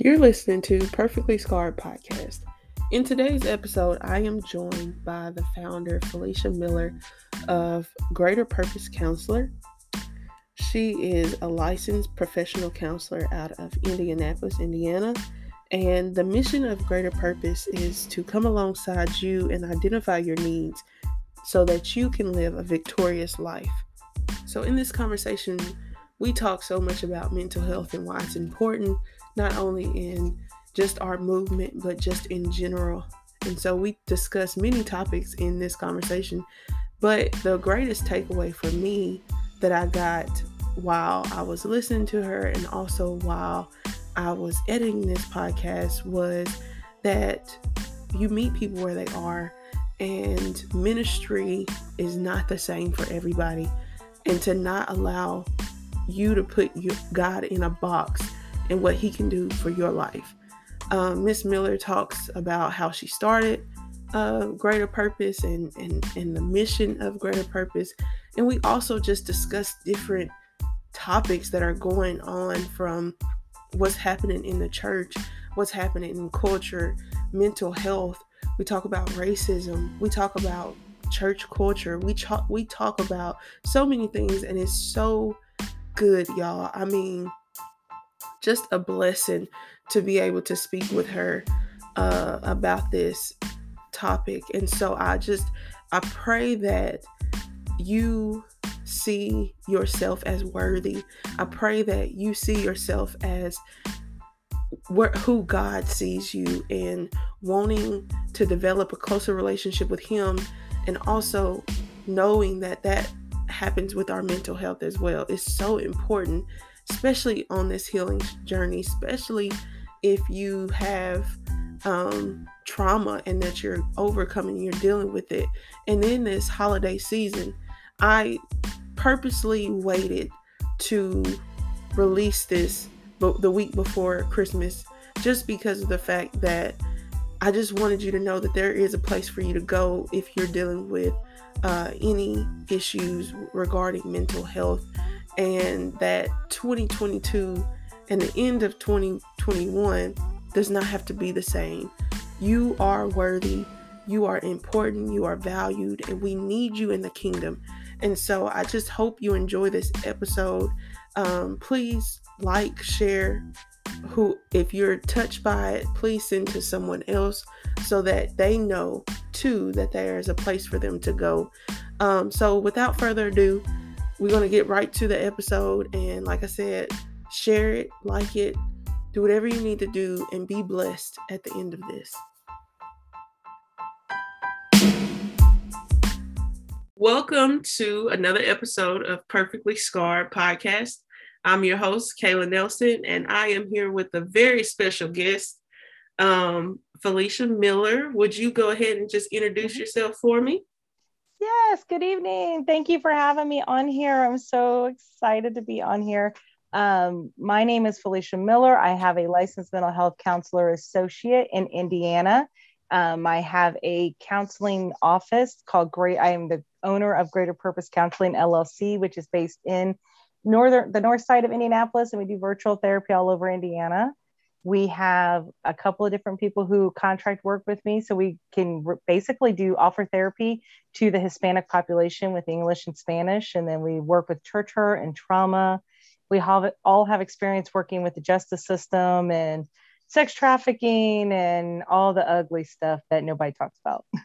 You're listening to Perfectly Scarred Podcast. In today's episode, I am joined by the founder, Falicia Miller of Greater Purpose Counselor. She is a licensed professional counselor out of Indianapolis, Indiana. And the mission of Greater Purpose is to come alongside you and identify your needs so that you can live a victorious life. So, in this conversation, we talk so much about mental health and why it's important not only in just our movement, but just in general. And so we discuss many topics in this conversation. But the greatest takeaway for me that I got while I was listening to her and also while I was editing this podcast was that you meet people where they are, and ministry is not the same for everybody. And to not allow you to put your God in a box and what He can do for your life. Um, Miss Miller talks about how she started uh, Greater Purpose and, and, and the mission of Greater Purpose. And we also just discuss different topics that are going on from what's happening in the church, what's happening in culture, mental health. We talk about racism. We talk about church culture. We talk we talk about so many things and it's so good, y'all. I mean, just a blessing to be able to speak with her uh, about this topic. And so I just, I pray that you see yourself as worthy. I pray that you see yourself as where, who God sees you and wanting to develop a closer relationship with Him, and also knowing that that happens with our mental health as well. It's so important especially on this healing journey, especially if you have um, trauma and that you're overcoming, you're dealing with it. And in this holiday season, I purposely waited to release this the week before Christmas just because of the fact that I just wanted you to know that there is a place for you to go if you're dealing with uh, any issues regarding mental health and that 2022 and the end of 2021 does not have to be the same. You are worthy, you are important, you are valued, and we need you in the kingdom. And so I just hope you enjoy this episode. Um, please like, share. Who, if you're touched by it, please send to someone else so that they know too that there is a place for them to go. Um, so, without further ado, we're going to get right to the episode. And like I said, share it, like it, do whatever you need to do, and be blessed at the end of this. Welcome to another episode of Perfectly Scarred podcast. I'm your host, Kayla Nelson, and I am here with a very special guest, um, Falicia Miller. Would you go ahead and just introduce mm-hmm. yourself for me? Yes, good evening. Thank you for having me on here. I'm so excited to be on here. Um, my name is Falicia Miller. I have a licensed mental health counselor associate in Indiana. Um, I have a counseling office called Great. I am the owner of Greater Purpose Counseling LLC, which is based in northern the north side of Indianapolis, and we do virtual therapy all over Indiana. We have a couple of different people who contract work with me so we can re- basically do offer therapy to the hispanic population with english and spanish and then we work with church hurt and trauma. We have all have experience working with the justice system and sex trafficking and all the ugly stuff that nobody talks about.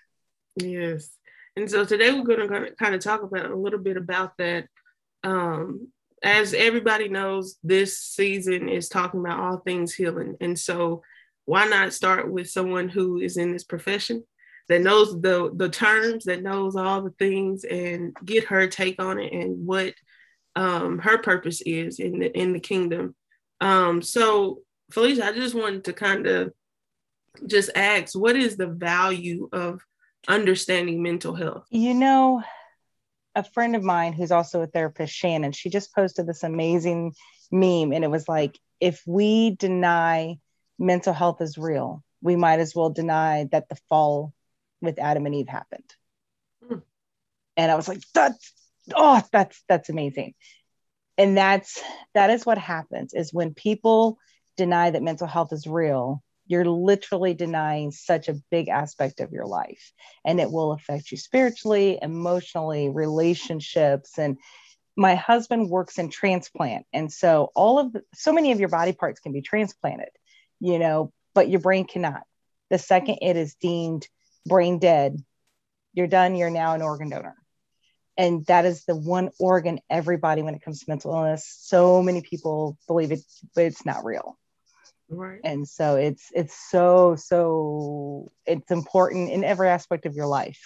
Yes. And so today we're going to kind of talk about a little bit about that um, as everybody knows, this season is talking about all things healing. And so why not start with someone who is in this profession that knows the the terms, that knows all the things and get her take on it and what um, her purpose is in the in the kingdom. Um, so Falicia, I just wanted to kind of just ask, what is the value of understanding mental health? You know, a friend of mine who's also a therapist, Shannon, she just posted this amazing meme and it was like, if we deny mental health is real, we might as well deny that the fall with Adam and Eve happened. Mm. And I was like, that's oh, that's that's amazing. And that's that is what happens is when people deny that mental health is real, you're literally denying such a big aspect of your life. And it will affect you spiritually emotionally relationships. And my husband works in transplant. And so all of the, so many of your body parts can be transplanted you know but your brain cannot. The second it is deemed brain dead you're done. You're now an organ donor. And that is the one organ everybody when it comes to mental illness so many people believe it but it's not real Right. and so it's it's so so it's important in every aspect of your life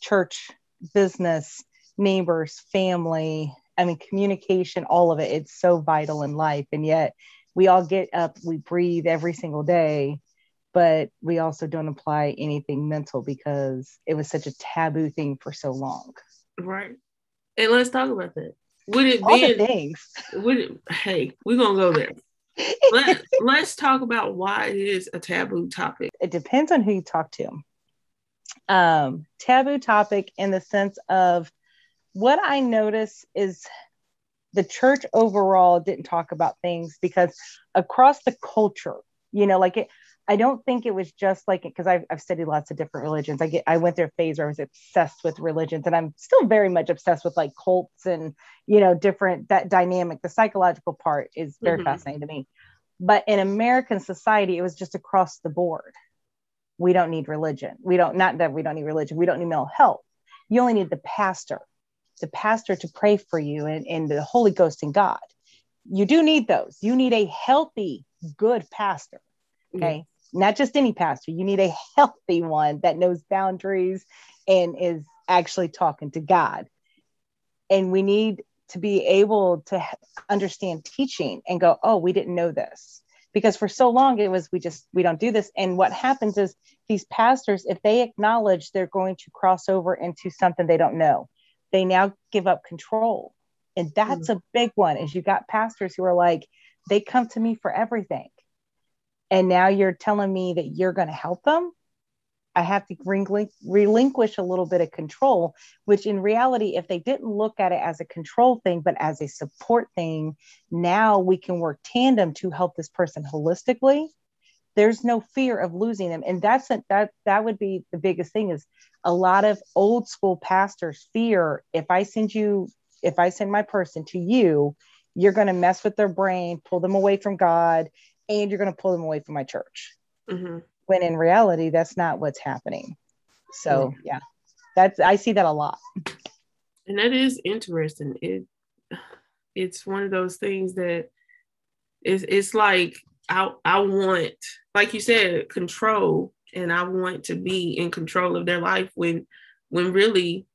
church business neighbors family i mean communication all of it it's so vital in life and yet we all get up we breathe every single day but we also don't apply anything mental because it was such a taboo thing for so long Right. And let's talk about that. Would it all be things would it hey, we're gonna go there. Let, let's talk about why it is a taboo topic. it depends on who you talk to. Um, taboo topic in the sense of what I notice is the church overall didn't talk about things because across the culture, you know, like it, I don't think it was just like it because I've, I've studied lots of different religions. I get I went through a phase where I was obsessed with religions, and I'm still very much obsessed with like cults and you know different that dynamic. The psychological part is very Mhm. fascinating to me. But in American society, it was just across the board. We don't need religion. We don't not that we don't need religion. We don't need mental health. You only need the pastor, the pastor to pray for you, and, and the Holy Ghost and God. You do need those. You need a healthy, good pastor. Okay. Not just any pastor. You need a healthy one that knows boundaries and is actually talking to God. And we need to be able to understand teaching and go, oh, we didn't know this. Because for so long it was, we just, we don't do this. And what happens is these pastors, if they acknowledge they're going to cross over into something they don't know, they now give up control. And that's mm-hmm. a big one is you got pastors who are like, they come to me for everything and now you're telling me that you're going to help them i have to relinqu- relinquish a little bit of control which in reality if they didn't look at it as a control thing but as a support thing now we can work tandem to help this person holistically. There's no fear of losing them. And that's a, that that would be the biggest thing is a lot of old school pastors fear if i send you if i send my person to you you're going to mess with their brain pull them away from god and you're going to pull them away from my church. Hmm when in reality that's not what's happening. So yeah. That's i see that a lot. And that is interesting. It it's one of those things that it's it's like I I want, like you said, control, and I want to be in control of their life when when really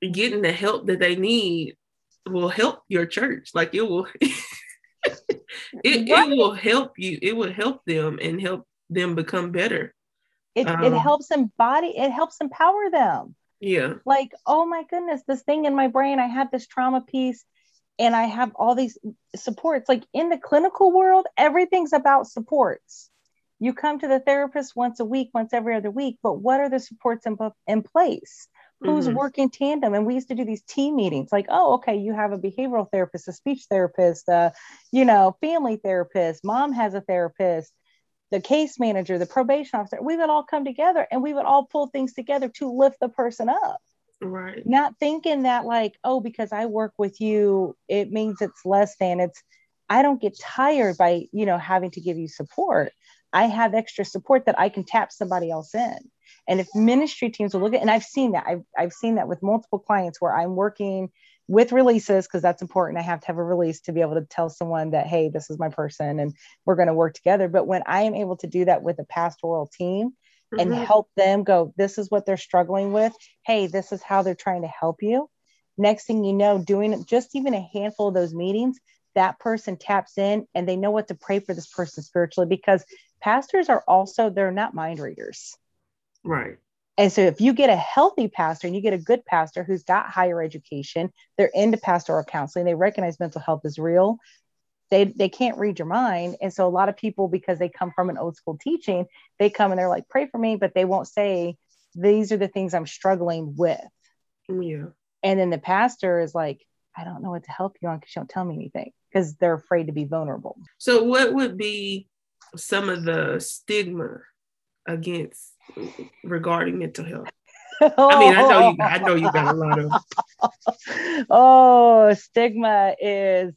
getting the help that they need will help your church. Like it will it, it will help you, it will help them and help them become better. it, Um, it helps embody it helps empower them. Yeah. like oh my goodness this thing in my brain i had this trauma piece and i have all these supports. Like in the clinical world everything's about supports. You come to the therapist once a week once every other week but what are the supports in, in place who's Mhm. working tandem and we used to do these team meetings like oh okay you have a behavioral therapist a speech therapist uh, you know family therapist mom has a therapist the case manager the probation officer we would all come together and we would all pull things together to lift the person up Right. not thinking that like oh because i work with you it means it's less than it's i don't get tired by you know having to give you support i have extra support that i can tap somebody else in. And if ministry teams will look at and i've seen that i've, I've seen that with multiple clients where i'm working with releases because that's important. I have to have a release to be able to tell someone that hey this is my person and we're going to work together. But when i am able to do that with a pastoral team and Mhm. help them go this is what they're struggling with. Hey this is how they're trying to help you. Next thing you know doing just even a handful of those meetings that person taps in and they know what to pray for this person spiritually because pastors are also they're not mind readers Right. and so if you get a healthy pastor and you get a good pastor who's got higher education they're into pastoral counseling they recognize mental health is real they they can't read your mind and so a lot of people because they come from an old school teaching they come and they're like pray for me but they won't say these are the things i'm struggling with oh, Yeah. and then the pastor is like I don't know what to help you on because you don't tell me anything because they're afraid to be vulnerable. So, what would be some of the stigma against regarding mental health? I mean, I know you. I know you got a lot of. oh, stigma is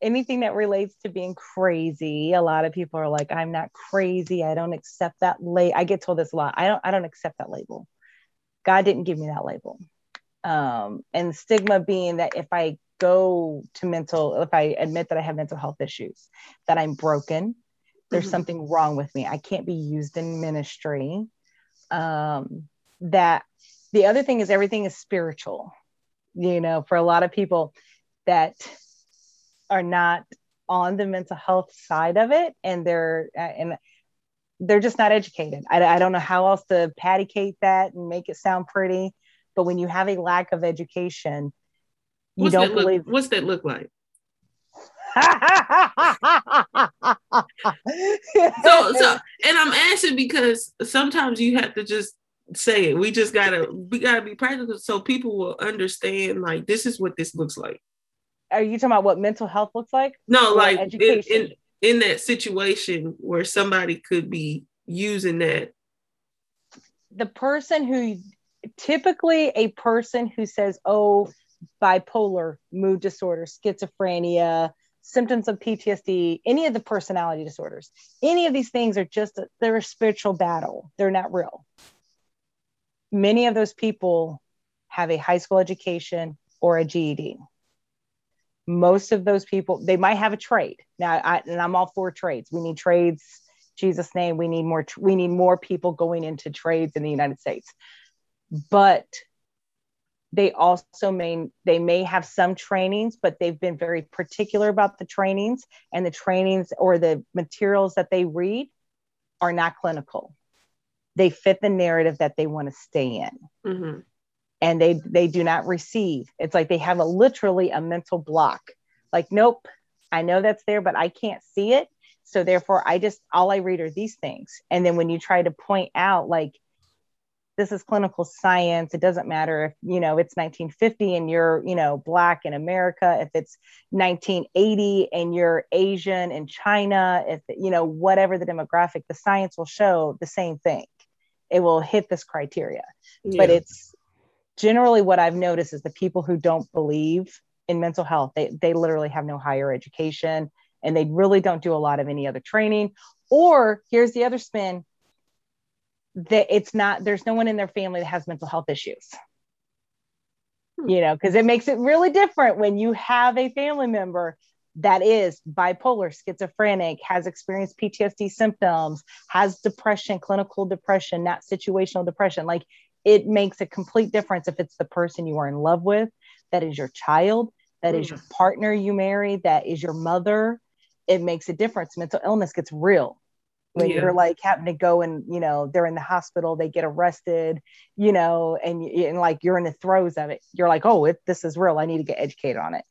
anything that relates to being crazy. A lot of people are like, "I'm not crazy. I don't accept that label." I get told this a lot. I don't. I don't accept that label. God didn't give me that label. Um, and stigma being that if I go to mental, if I admit that I have mental health issues, that I'm broken, there's mm-hmm. something wrong with me. I can't be used in ministry. Um, that the other thing is everything is spiritual. You know, for a lot of people that are not on the mental health side of it, and they're and they're just not educated. I, I don't know how else to patty that and make it sound pretty. But when you have a lack of education, you what's don't believe. Look, what's that look like? so, so, and I'm asking because sometimes you have to just say it. We just gotta, we gotta be practical so people will understand. Like, this is what this looks like. Are you talking about what mental health looks like? No, like education. In, in, in that situation where somebody could be using that. The person who typically a person who says, oh, bipolar, mood disorder, schizophrenia, symptoms of PTSD, any of the personality disorders, any of these things are just, they're a spiritual battle. They're not real. Many of those people have a high school education or a GED. Most of those people, they might have a trade. Now, I, and I'm all for trades. We need trades. Jesus' name. We need more. We need more people going into trades in the United States but they also may they may have some trainings but they've been very particular about the trainings and the trainings or the materials that they read are not clinical. They fit the narrative that they want to stay in. Mm-hmm. and they they do not receive. It's like they have a literally a mental block. Like nope i know that's there but i can't see it. So therefore i just all i read are these things. And then when you try to point out like this is clinical science. It doesn't matter if you know it's 1950 and you're you know black in america if it's 1980 and you're asian in china if you know whatever the demographic the science will show the same thing. It will hit this criteria. Yeah. but it's generally what i've noticed is the people who don't believe in mental health they, they literally have no higher education and they really don't do a lot of any other training. Or here's the other spin that it's not there's no one in their family that has mental health issues. Hmm. you know because it makes it really different when you have a family member that is bipolar schizophrenic has experienced ptsd symptoms has depression clinical depression not situational depression. Like it makes a complete difference if it's the person you are in love with that is your child that is your hmm. partner you marry that is your mother. It makes a difference. Mental illness gets real when yeah. you're like having to go and you know they're in the hospital they get arrested you know and, and like you're in the throes of it. You're like oh if this is real. I need to get educated on it.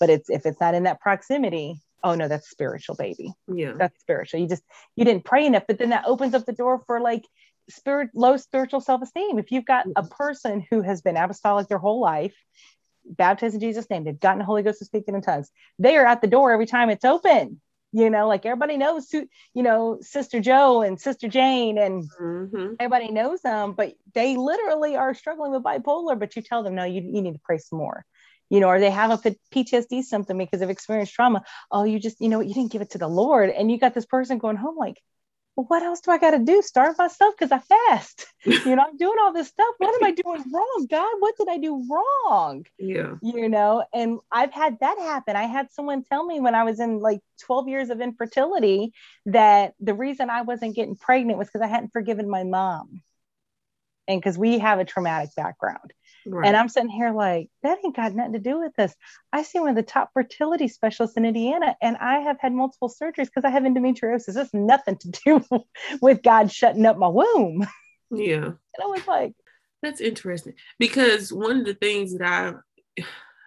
But it's if it's not in that proximity oh no that's spiritual baby. Yeah. That's spiritual. You just you didn't pray enough but then that opens up the door for like spirit low spiritual self-esteem. If you've got a person who has been apostolic their whole life baptized in jesus name they've gotten the holy ghost of speaking in tongues they are at the door every time it's open you know like everybody knows you know sister joe and sister jane and mm-hmm. everybody knows them but they literally are struggling with bipolar but you tell them no you, you need to pray some more. You know or they have a ptsd symptom because of experienced trauma. Oh you just you know you didn't give it to the lord. And you got this person going home like well, what else do I got to do? Starve myself because I fast. you know, I'm doing all this stuff. What am I doing wrong, God? What did I do wrong? Yeah. You know, and I've had that happen. I had someone tell me when I was in like 12 years of infertility that the reason I wasn't getting pregnant was because I hadn't forgiven my mom. And because we have a traumatic background. Right. And I'm sitting here like, that ain't got nothing to do with this. I see one of the top fertility specialists in Indiana, and I have had multiple surgeries because I have endometriosis. It's nothing to do with God shutting up my womb. Yeah. And I was like, that's interesting because one of the things that I,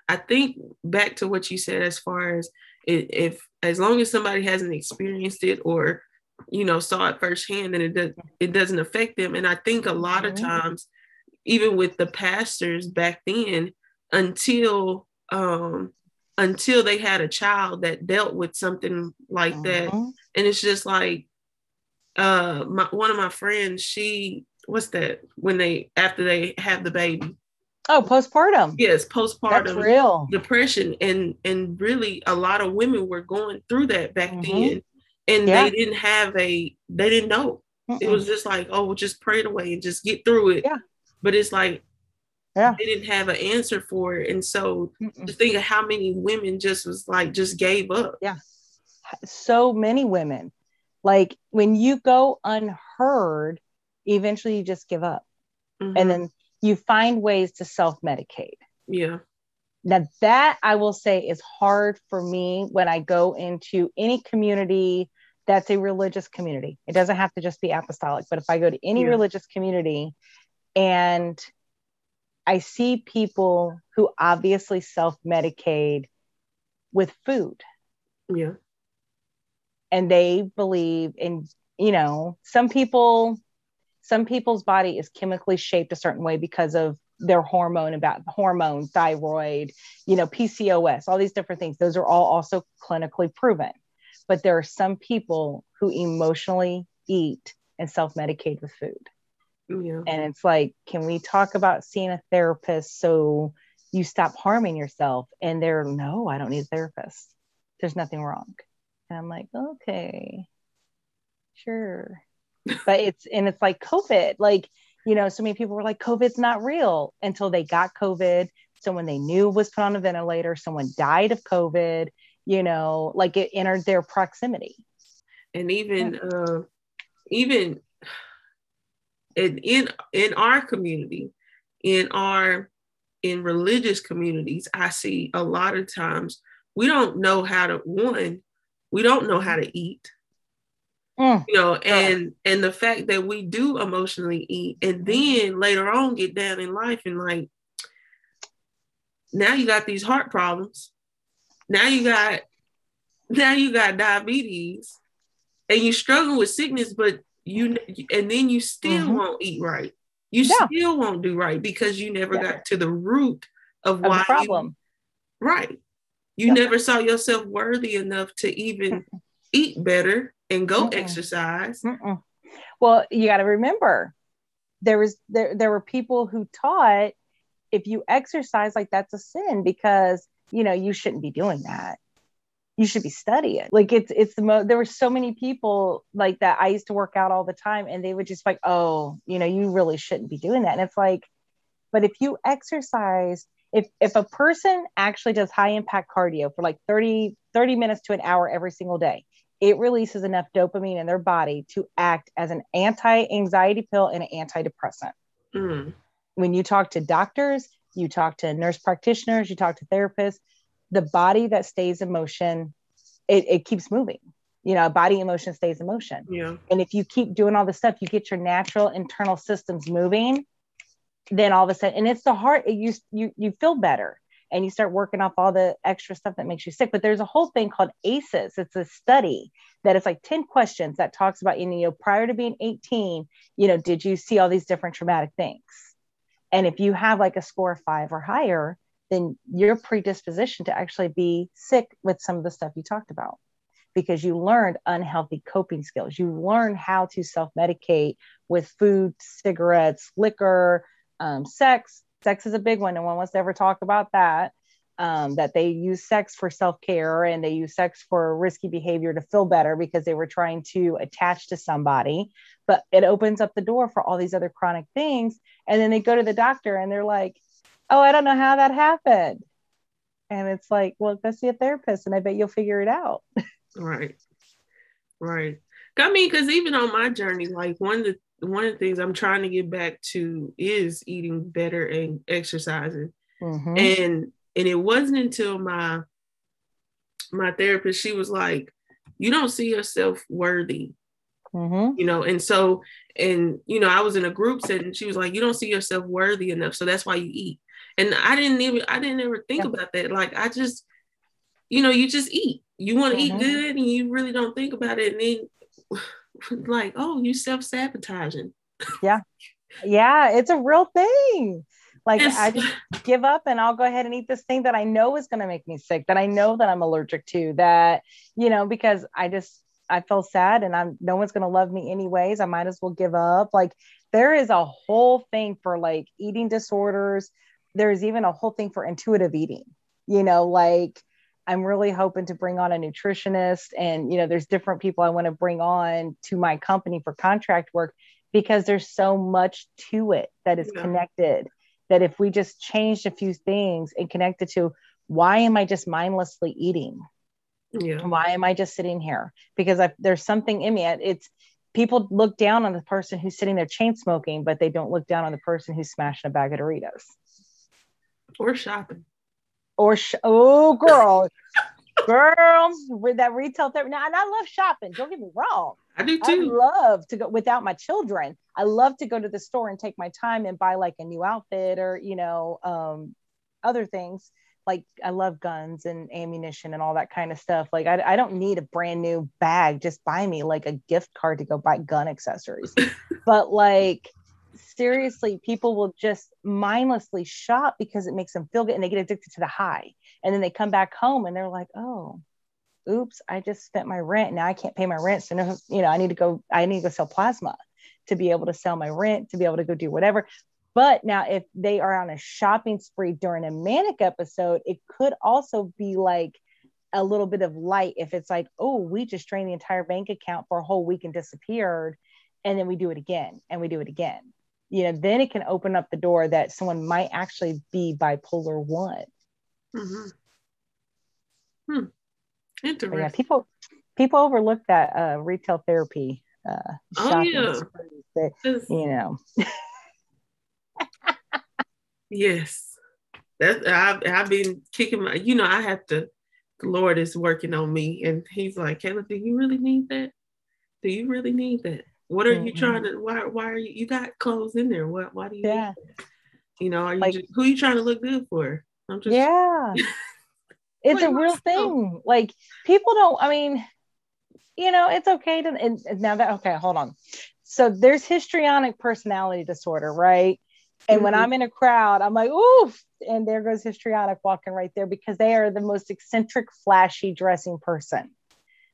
I think back to what you said as far as if as long as somebody hasn't experienced it or you know saw it firsthand then it does it doesn't affect them and i think a lot mm-hmm. of times even with the pastors back then until um, until they had a child that dealt with something like mm-hmm. that. And it's just like uh my one of my friends, she what's that when they after they have the baby. Oh, postpartum. Yes, postpartum. That's real. Depression and and really a lot of women were going through that back mm-hmm. then. And yeah. they didn't have a they didn't know. Mm-mm. It was just like, oh, just pray it away and just get through it. Yeah. But it's like yeah. they didn't have an answer for it. And so Mm-mm. to think of how many women just was like just gave up. Yeah. So many women. Like when you go unheard, eventually you just give up. Mm-hmm. And then you find ways to self-medicate. Yeah. Now that I will say is hard for me when I go into any community that's a religious community. It doesn't have to just be apostolic, but if I go to any yeah. religious community and I see people who obviously self medicate with food. Yeah. And they believe in, you know, some people, some people's body is chemically shaped a certain way because of their hormone about hormone, thyroid, you know, PCOS, all these different things. Those are all also clinically proven. But there are some people who emotionally eat and self medicate with food. Yeah. And it's like, can we talk about seeing a therapist so you stop harming yourself? And they're, no, I don't need a therapist. There's nothing wrong. And I'm like, okay, sure. but it's, and it's like COVID, like, you know, so many people were like, COVID's not real until they got COVID. Someone they knew was put on a ventilator, someone died of COVID, you know, like it entered their proximity. And even, yeah. uh, even in in in our community, in our in religious communities, I see a lot of times we don't know how to one, we don't know how to eat. Mm. You know, and and the fact that we do emotionally eat and then later on get down in life and like now you got these heart problems. Now you got now you got diabetes and you struggle with sickness, but you and then you still mm-hmm. won't eat right. You yeah. still won't do right because you never yeah. got to the root of, of why problem. You, right. You yeah. never saw yourself worthy enough to even eat better and go Mm-mm. exercise. Mm-mm. Well, you got to remember there was there there were people who taught if you exercise like that's a sin because you know you shouldn't be doing that you should be studying. Like it's it's the most there were so many people like that. I used to work out all the time and they would just like, oh, you know, you really shouldn't be doing that. And it's like, but if you exercise, if if a person actually does high impact cardio for like 30, 30 minutes to an hour every single day, it releases enough dopamine in their body to act as an anti-anxiety pill and an antidepressant. Mm. When you talk to doctors, you talk to nurse practitioners, you talk to therapists, the body that stays in motion, it, it keeps moving. You know, body emotion stays in motion. Yeah. And if you keep doing all this stuff, you get your natural internal systems moving, then all of a sudden, and it's the heart, it, you, you, you feel better and you start working off all the extra stuff that makes you sick. But there's a whole thing called ACEs. It's a study that is like 10 questions that talks about, you know, prior to being 18, you know, did you see all these different traumatic things? And if you have like a score of five or higher, then your predisposition to actually be sick with some of the stuff you talked about because you learned unhealthy coping skills. You learn how to self medicate with food, cigarettes, liquor, um, sex. Sex is a big one. No one wants to ever talk about that. Um, that they use sex for self care and they use sex for risky behavior to feel better because they were trying to attach to somebody. But it opens up the door for all these other chronic things. And then they go to the doctor and they're like, oh, I don't know how that happened. And it's like, well, go see a therapist and I bet you'll figure it out. right. Right. I mean, because even on my journey, like one of the one of the things I'm trying to get back to is eating better and exercising. Mm-hmm. And and it wasn't until my my therapist, she was like, you don't see yourself worthy. Mm-hmm. You know, and so and you know, I was in a group setting. She was like, you don't see yourself worthy enough, so that's why you eat. And I didn't even I didn't ever think about that. Like I just, you know, you just eat. You want to mm-hmm. eat good and you really don't think about it. And then like, oh, you self-sabotaging. Yeah. Yeah, it's a real thing. Like yes. I just give up and I'll go ahead and eat this thing that I know is going to make me sick, that I know that I'm allergic to, that, you know, because I just, I feel sad and I'm, no one's going to love me anyways. I might as well give up. Like there is a whole thing for like eating disorders. There's even a whole thing for intuitive eating, you know, like I'm really hoping to bring on a nutritionist and, you know, there's different people I want to bring on to my company for contract work because there's so much to it that is yeah. connected that if we just changed a few things and connected to why am I just mindlessly eating? Yeah. Why am I just sitting here? Because I, there's something in me. It's people look down on the person who's sitting there chain smoking, but they don't look down on the person who's smashing a bag of Doritos or shopping. Or sh- oh, girl, girl, with that retail therapy. Now, and I love shopping. Don't get me wrong. I do too. I love to go without my children. I love to go to the store and take my time and buy like a new outfit or you know um, other things. Like I love guns and ammunition and all that kind of stuff. Like I, I don't need a brand new bag. Just buy me like a gift card to go buy gun accessories. but like seriously, people will just mindlessly shop because it makes them feel good and they get addicted to the high. And then they come back home and they're like, oh, oops, I just spent my rent. Now I can't pay my rent. So, no, you know, I need to go, I need to go sell plasma to be able to sell my rent, to be able to go do whatever. But now, if they are on a shopping spree during a manic episode, it could also be like a little bit of light if it's like, oh, we just drained the entire bank account for a whole week and disappeared. And then we do it again and we do it again. You know, then it can open up the door that someone might actually be bipolar one. Mm-hmm. Hmm. Interesting. yeah, people people overlook that uh, retail therapy. Uh, oh yeah, that, you know. yes, that I've I've been kicking my. You know, I have to. The Lord is working on me, and He's like, Kayla, do you really need that? Do you really need that? What are mm-hmm. you trying to? Why? Why are you? You got clothes in there. What? Why do you? Yeah. You know, are you like, just, who are you trying to look good for? I'm just. Yeah. it's a real thing. Like people don't. I mean, you know, it's okay to. And now that okay, hold on. So there's histrionic personality disorder, right? And mm-hmm. when I'm in a crowd, I'm like, oof, and there goes histrionic walking right there because they are the most eccentric, flashy dressing person.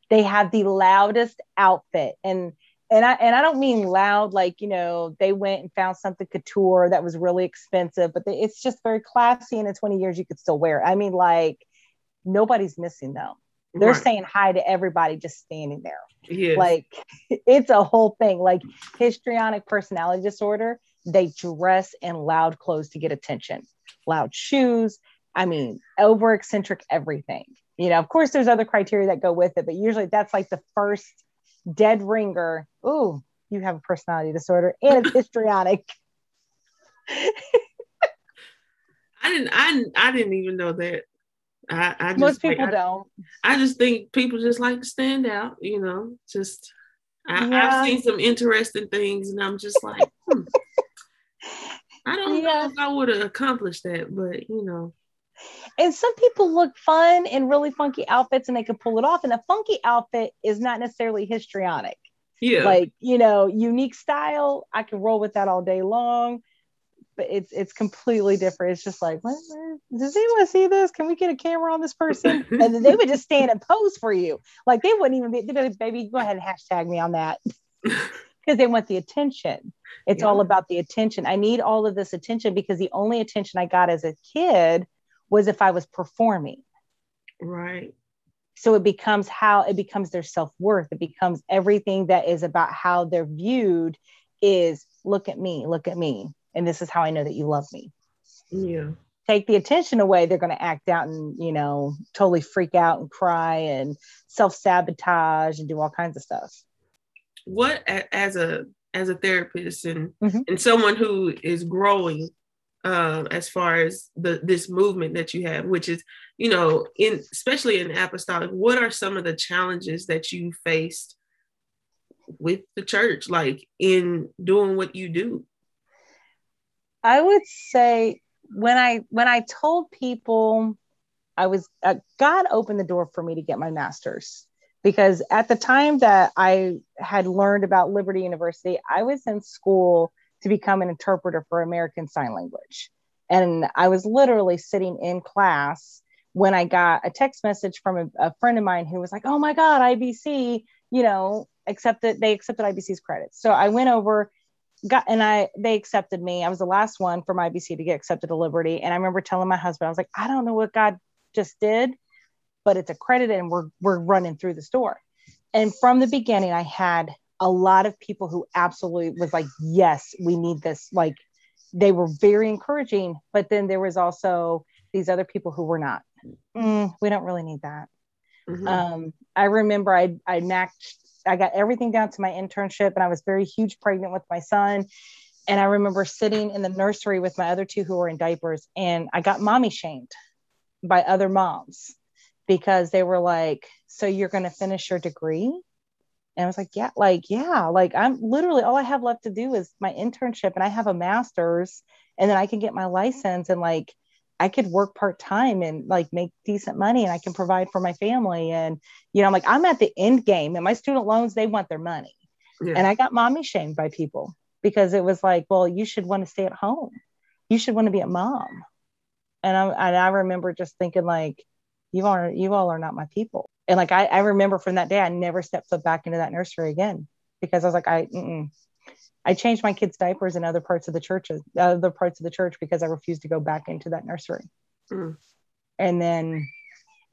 They have the loudest outfit, and and I and I don't mean loud like you know they went and found something couture that was really expensive, but they, it's just very classy. And in 20 years, you could still wear it. I mean, like nobody's missing them. They're right. saying hi to everybody just standing there. Yes. Like it's a whole thing. Like histrionic personality disorder, they dress in loud clothes to get attention, loud shoes. I mean, over eccentric everything. You know, of course, there's other criteria that go with it, but usually that's like the first dead ringer. Ooh, you have a personality disorder and it's histrionic. I didn't I, I didn't even know that. I, I just, most people don't. I just think people just like to stand out, you know. Just I, have seen some interesting things, and I'm just like, hmm. I don't yeah. know if I would have accomplished that, but you know. And some people look fun in really funky outfits, and they can pull it off. And a funky outfit is not necessarily histrionic. Yeah. Like you know, unique style. I can roll with that all day long but it's it's completely different. It's just like, what, does anyone see this? Can we get a camera on this person? and then they would just stand and pose for you. Like they wouldn't even be, they'd be like, baby, go ahead and hashtag me on that. Because they want the attention. It's yeah. all about the attention. I need all of this attention because the only attention I got as a kid was if I was performing. Right. So it becomes how it becomes their self worth. It becomes everything that is about how they're viewed is look at me, look at me and this is how I know that you love me. Yeah. Take the attention away, they're going to act out and, you know, totally freak out and cry and self sabotage and do all kinds of stuff. What, as a as a therapist and mm-hmm. and someone who is growing uh, as far as the this movement that you have, which is you know in especially in apostolic, what are some of the challenges that you faced with the church, like in doing what you do? I would say when I when I told people I was uh, God opened the door for me to get my master's because at the time that I had learned about Liberty University, I was in school to become an interpreter for American Sign Language. And I was literally sitting in class when I got a text message from a, a friend of mine who was like, "Oh my God, IBC, you know, accepted they accepted IBC's credits." So I went over, got and I they accepted me. I was the last one from IBC to get accepted to Liberty, and I remember telling my husband, I was like, "I don't know what God just did, but it's accredited, and we're we're running through the store." And from the beginning, I had a lot of people who absolutely was like, "Yes, we need this." Like they were very encouraging, but then there was also these other people who were not. Mm, we don't really need that. Mm-hmm. Um, I remember I I maxed I got everything down to my internship, and I was very huge pregnant with my son. And I remember sitting in the nursery with my other two who were in diapers, and I got mommy shamed by other moms because they were like, "So you're going to finish your degree?" And I was like, "Yeah, like yeah, like I'm literally all I have left to do is my internship, and I have a master's, and then I can get my license and like." I could work part time and like make decent money and I can provide for my family. And, you know, I'm like, I'm at the end game and my student loans, they want their money. Yeah. And I got mommy shamed by people because it was like, well, you should want to stay at home. You should want to be a mom. And I, and I remember just thinking like, you are, you all are not my people. And like, I, I remember from that day, I never stepped foot back into that nursery again because I was like, I, mm-mm. I changed my kids' diapers in other parts of the church, other parts of the church, because I refused to go back into that nursery. Mm. And then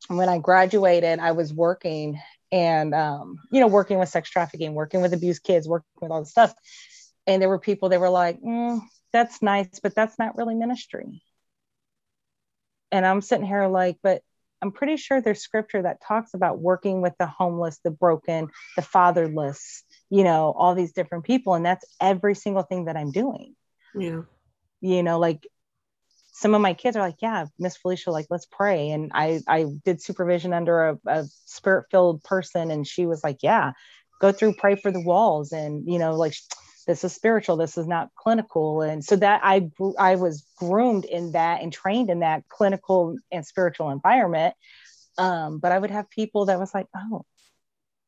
when I graduated, I was working and, um, you know, working with sex trafficking, working with abused kids, working with all the stuff. And there were people that were like, mm, that's nice, but that's not really ministry. And I'm sitting here like, but I'm pretty sure there's scripture that talks about working with the homeless, the broken, the fatherless, you know, all these different people. And that's every single thing that I'm doing. Yeah. You know, like some of my kids are like, yeah, Miss Falicia, like, let's pray. And I, I did supervision under a, a spirit filled person. And she was like, yeah, go through, pray for the walls. And, you know, like, this is spiritual. This is not clinical. And so that I, I was groomed in that and trained in that clinical and spiritual environment. Um, but I would have people that was like, oh,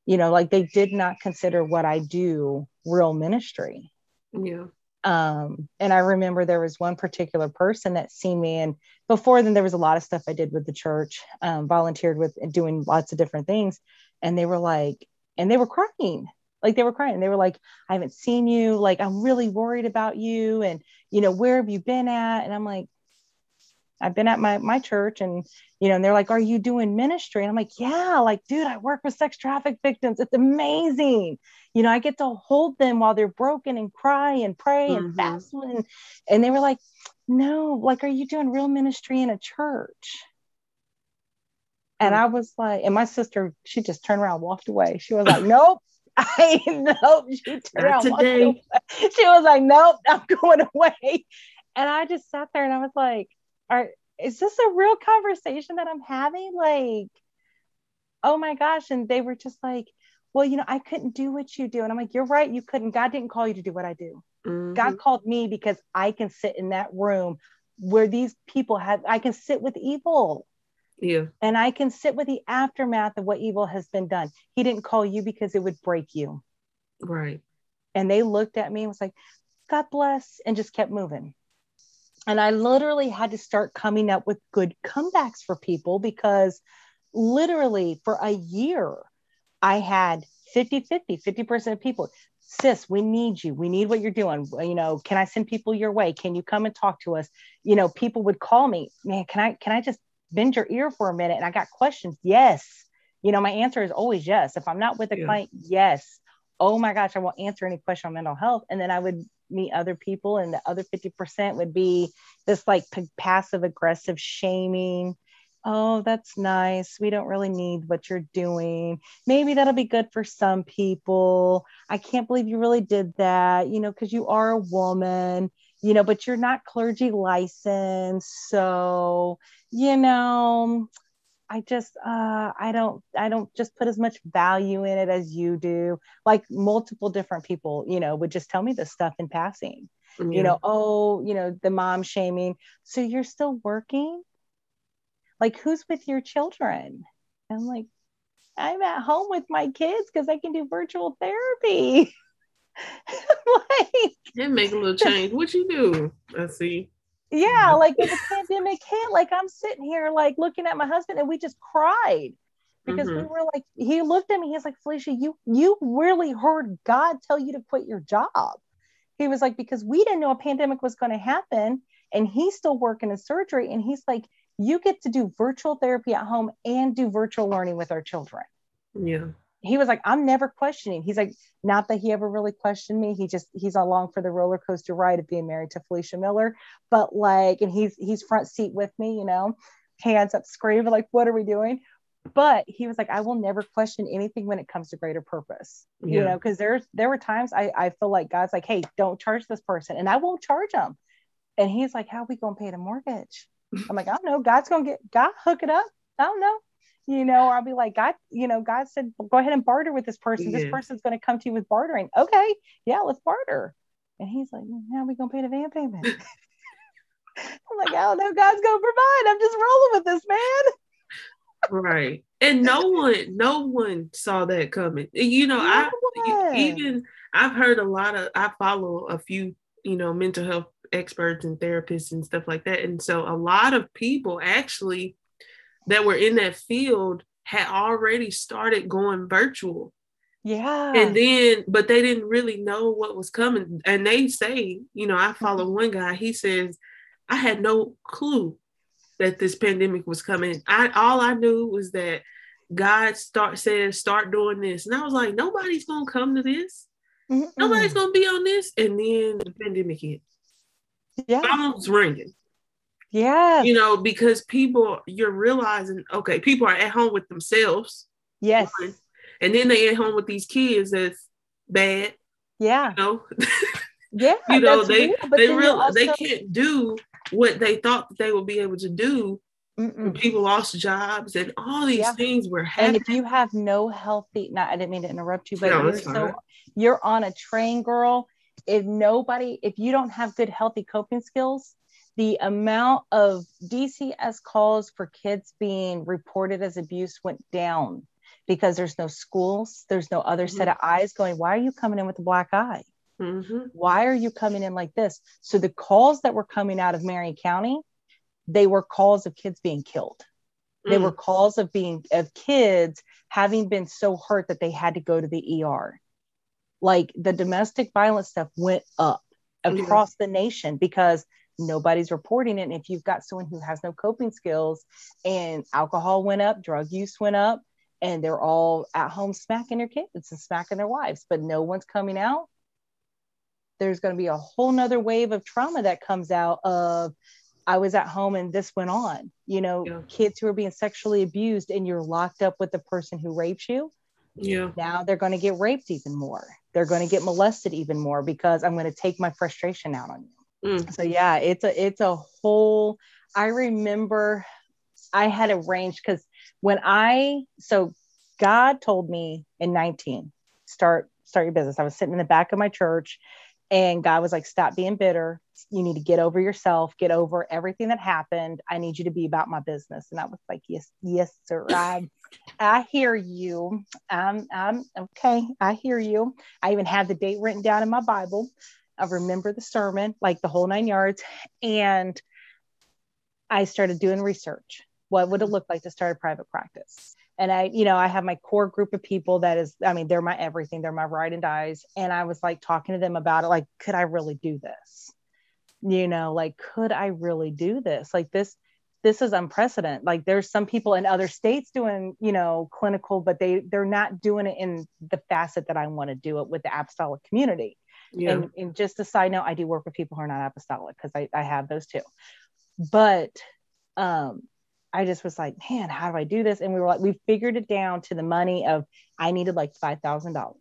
you know like they did not consider what i do real ministry yeah um and i remember there was one particular person that seen me and before then there was a lot of stuff i did with the church um, volunteered with doing lots of different things and they were like and they were crying like they were crying they were like i haven't seen you like i'm really worried about you and you know where have you been at and i'm like I've been at my my church and you know, and they're like, Are you doing ministry? And I'm like, Yeah, like, dude, I work with sex traffic victims. It's amazing. You know, I get to hold them while they're broken and cry and pray mm-hmm. and fast. And, and they were like, No, like, are you doing real ministry in a church? And mm-hmm. I was like, and my sister, she just turned around, walked away. She was like, Nope. I nope. She turned today. She was like, Nope, I'm going away. And I just sat there and I was like, are is this a real conversation that I'm having? Like, oh my gosh. And they were just like, well, you know, I couldn't do what you do. And I'm like, you're right, you couldn't. God didn't call you to do what I do. Mm-hmm. God called me because I can sit in that room where these people have, I can sit with evil. Yeah. And I can sit with the aftermath of what evil has been done. He didn't call you because it would break you. Right. And they looked at me and was like, God bless, and just kept moving. And I literally had to start coming up with good comebacks for people because literally for a year, I had 50 50, 50% of people. Sis, we need you. We need what you're doing. You know, can I send people your way? Can you come and talk to us? You know, people would call me, man, can I can I just bend your ear for a minute? And I got questions. Yes. You know, my answer is always yes. If I'm not with a yeah. client, yes. Oh my gosh, I won't answer any question on mental health. And then I would meet other people and the other 50% would be this like p- passive aggressive shaming oh that's nice we don't really need what you're doing maybe that'll be good for some people i can't believe you really did that you know because you are a woman you know but you're not clergy licensed so you know I just uh, I don't I don't just put as much value in it as you do. Like multiple different people, you know, would just tell me this stuff in passing. Yeah. You know, oh, you know, the mom shaming. So you're still working? Like who's with your children? And I'm like, I'm at home with my kids because I can do virtual therapy. like, and make a little change. What you do? I see. Yeah, like when the pandemic hit, like I'm sitting here like looking at my husband and we just cried because mm-hmm. we were like, he looked at me, he's like, Falicia, you you really heard God tell you to quit your job. He was like, because we didn't know a pandemic was going to happen. And he's still working in surgery. And he's like, you get to do virtual therapy at home and do virtual learning with our children. Yeah. He was like, I'm never questioning. He's like, not that he ever really questioned me. He just he's along for the roller coaster ride of being married to Falicia Miller. But like, and he's he's front seat with me, you know, hands up screaming, like, what are we doing? But he was like, I will never question anything when it comes to greater purpose. Yeah. You know, because there's there were times I, I feel like God's like, hey, don't charge this person. And I won't charge them. And he's like, How are we gonna pay the mortgage? I'm like, I don't know. God's gonna get God hook it up. I don't know. You know, I'll be like, God, you know, God said, go ahead and barter with this person. Yeah. This person's gonna come to you with bartering. Okay, yeah, let's barter. And he's like, How are we gonna pay the van payment? I'm like, I don't know. God's gonna provide. I'm just rolling with this, man. right. And no one, no one saw that coming. You know, no I even I've heard a lot of I follow a few, you know, mental health experts and therapists and stuff like that. And so a lot of people actually that were in that field had already started going virtual. Yeah. And then, but they didn't really know what was coming. And they say, you know, I follow mm-hmm. one guy, he says, I had no clue that this pandemic was coming. I all I knew was that God start says start doing this. And I was like, nobody's gonna come to this. Mm-hmm. Nobody's gonna be on this. And then the pandemic hit yeah phones ringing yeah you know because people you're realizing okay people are at home with themselves. Yes. One, and then they at home with these kids that's bad. Yeah. You know? Yeah you know they real, they real also... they can't do what they thought that they would be able to do people lost jobs and all these yeah. things were happening. And if you have no healthy, not I didn't mean to interrupt you, but no, you're so you're on a train, girl, if nobody, if you don't have good, healthy coping skills, the amount of DCS calls for kids being reported as abuse went down because there's no schools, there's no other mm-hmm. set of eyes going, why are you coming in with a black eye? Mm-hmm. Why are you coming in like this? So the calls that were coming out of Marion County, they were calls of kids being killed. Mm. They were mm. calls of being of kids having been so hurt that they had to go to the ER like the domestic violence stuff went up across the nation because nobody's reporting it. And if you've got someone who has no coping skills and alcohol went up, drug use went up, and they're all at home smacking their kids and smacking their wives, but no one's coming out, there's going to be a whole nother wave of trauma that comes out of I was at home and this went on. You know, yeah. kids who are being sexually abused and you're locked up with the person who raped you. Yeah. Now they're going to get raped even more they're going to get molested even more because I'm going to take my frustration out on you. Mm. So yeah, it's a it's a whole I remember I had arranged cuz when I so God told me in 19 start start your business. I was sitting in the back of my church and God was like stop being bitter. You need to get over yourself, get over everything that happened. I need you to be about my business. And I was like, yes, yes, sir. I I hear you. Um, I'm okay. I hear you. I even have the date written down in my Bible. I remember the sermon, like the whole nine yards. And I started doing research. What would it look like to start a private practice? And I, you know, I have my core group of people that is, I mean, they're my everything, they're my ride and dies. And I was like talking to them about it, like, could I really do this? You know, like, could I really do this? Like, this, this is unprecedented like there's some people in other states doing you know clinical but they they're not doing it in the facet that i want to do it with the apostolic community yeah. and, and just a side note i do work with people who are not apostolic because I, I have those too but um i just was like man how do i do this and we were like we figured it down to the money of i needed like five thousand dollars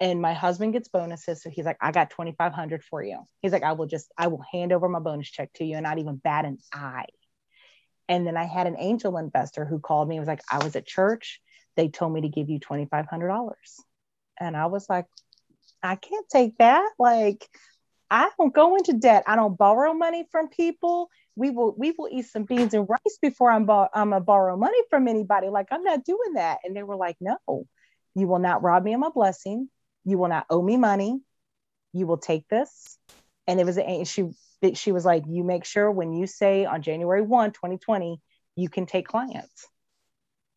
and my husband gets bonuses so he's like i got 2500 for you he's like i will just i will hand over my bonus check to you and not even bat an eye and then I had an angel investor who called me and was like, I was at church. They told me to give you $2,500. And I was like, I can't take that. Like, I don't go into debt. I don't borrow money from people. We will we will eat some beans and rice before I'm bo- I'm a borrow money from anybody. Like I'm not doing that. And they were like, no, you will not rob me of my blessing. You will not owe me money. You will take this. And it was a she she was like, you make sure when you say on January 1, 2020, you can take clients.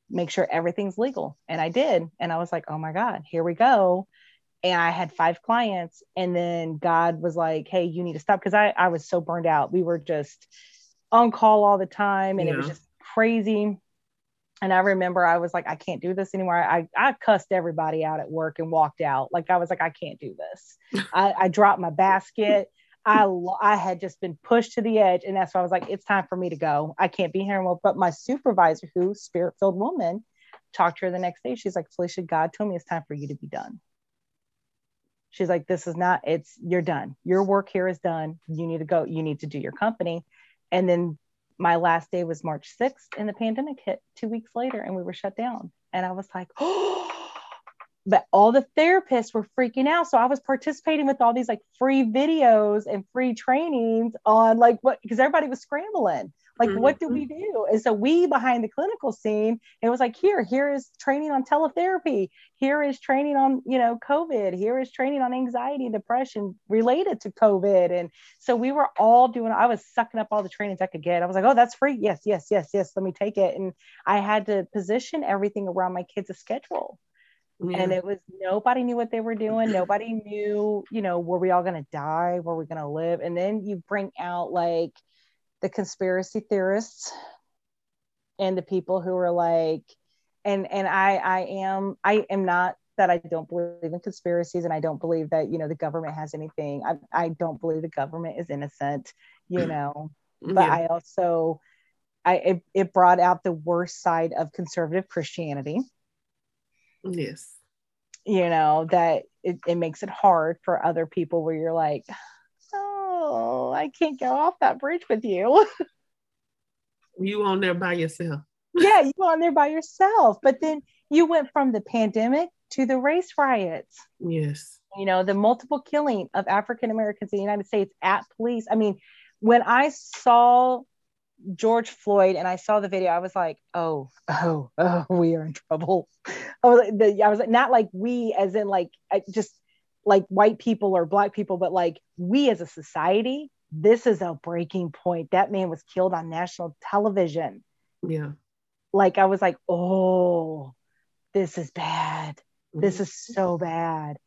Make sure everything's legal. And I did. And I was like, oh my God, here we go. And I had five clients. And then God was like, hey, you need to stop. Cause I, I was so burned out. We were just on call all the time and yeah. it was just crazy. And I remember I was like, I can't do this anymore. I, I cussed everybody out at work and walked out. Like I was like, I can't do this. I, I dropped my basket. I I had just been pushed to the edge, and that's why I was like, it's time for me to go. I can't be here anymore. But my supervisor, who spirit filled woman, talked to her the next day. She's like, Falicia, God told me it's time for you to be done. She's like, this is not. It's you're done. Your work here is done. You need to go. You need to do your company. And then my last day was March 6th, and the pandemic hit two weeks later, and we were shut down. And I was like, oh but all the therapists were freaking out. So I was participating with all these like free videos and free trainings on like what because everybody was scrambling. Like, mm-hmm. what do we do? And so we behind the clinical scene, it was like, here, here is training on teletherapy. Here is training on, you know, COVID. Here is training on anxiety, depression related to COVID. And so we were all doing, I was sucking up all the trainings I could get. I was like, oh, that's free. Yes, yes, yes, yes. Let me take it. And I had to position everything around my kids' schedule. Yeah. And it was nobody knew what they were doing. Nobody knew, you know, were we all going to die? Were we going to live? And then you bring out like the conspiracy theorists and the people who are like, and and I I am I am not that I don't believe in conspiracies and I don't believe that you know the government has anything. I I don't believe the government is innocent, you mm. know. Mm, but yeah. I also I it, it brought out the worst side of conservative Christianity Yes. You know, that it, it makes it hard for other people where you're like, I can't go off that bridge with you. you on there by yourself. yeah, you on there by yourself. But then you went from the pandemic to the race riots. Yes. You know, the multiple killing of African Americans in the United States at police. I mean, when I saw George Floyd and I saw the video, I was like, oh, oh, oh, we are in trouble. I was, like, I was like, not like we as in like just like white people or black people, but like we as a society, this is a breaking point. That man was killed on national television. Yeah. Like I was like, oh, this is bad. This mm-hmm. is so bad.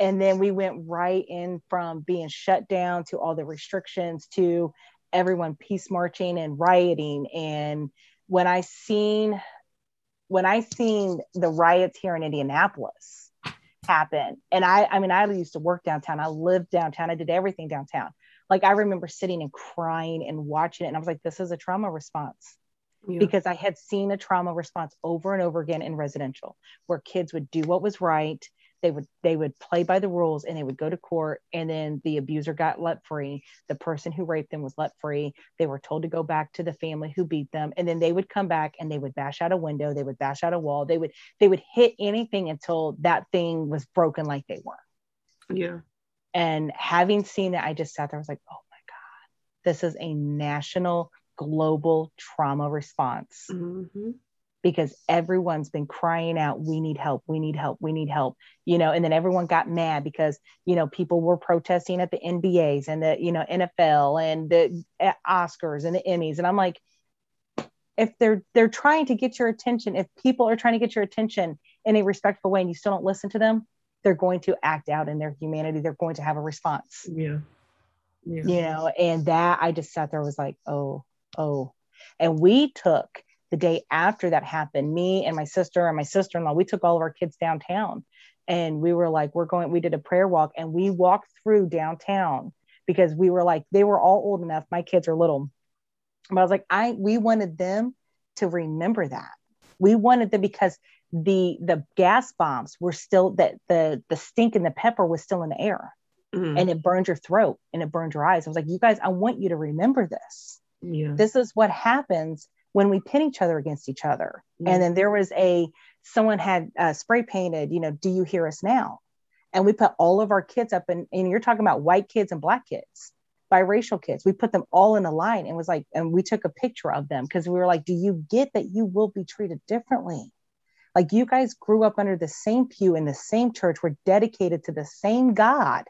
And then we went right in from being shut down to all the restrictions to everyone peace marching and rioting and when i seen when i seen the riots here in indianapolis happen and i i mean i used to work downtown i lived downtown i did everything downtown like i remember sitting and crying and watching it and i was like this is a trauma response. Yeah. because i had seen a trauma response over and over again in residential where kids would do what was right they would they would play by the rules and they would go to court and then the abuser got let free. The person who raped them was let free. They were told to go back to the family who beat them and then they would come back and they would bash out a window they would bash out a wall they would they would hit anything until that thing was broken like they were. Yeah and having seen it, i just sat there i was like oh my god this is a national global trauma response. Mm-hmm. Because everyone's been crying out we need help we need help we need help you know and then everyone got mad because you know people were protesting at the nbas and the you know nfl and the eh, oscars and the emmys. And i'm like if they're they're trying to get your attention if people are trying to get your attention in a respectful way and you still don't listen to them they're going to act out in their humanity they're going to have a response yeah, yeah. you know and that i just sat there was like oh oh and we took the day after that happened, me and my sister and my sister in law, we took all of our kids downtown and we were like, we're going, we did a prayer walk and we walked through downtown because we were like, they were all old enough. My kids are little. But I was like, I, we wanted them to remember that. We wanted them because the the gas bombs were still that the the stink and the pepper was still in the air mm-hmm. and it burned your throat and it burned your eyes. I was like, you guys, I want you to remember this. Yeah. This is what happens when we pin each other against each other. Mm-hmm. And then there was a someone had uh, spray painted, you know, do you hear us now? And we put all of our kids up and, and you're talking about white kids and black kids, biracial kids. We put them all in a line and was like, and we took a picture of them because we were like, do you get that you will be treated differently? Like you guys grew up under the same pew in the same church, were dedicated to the same God.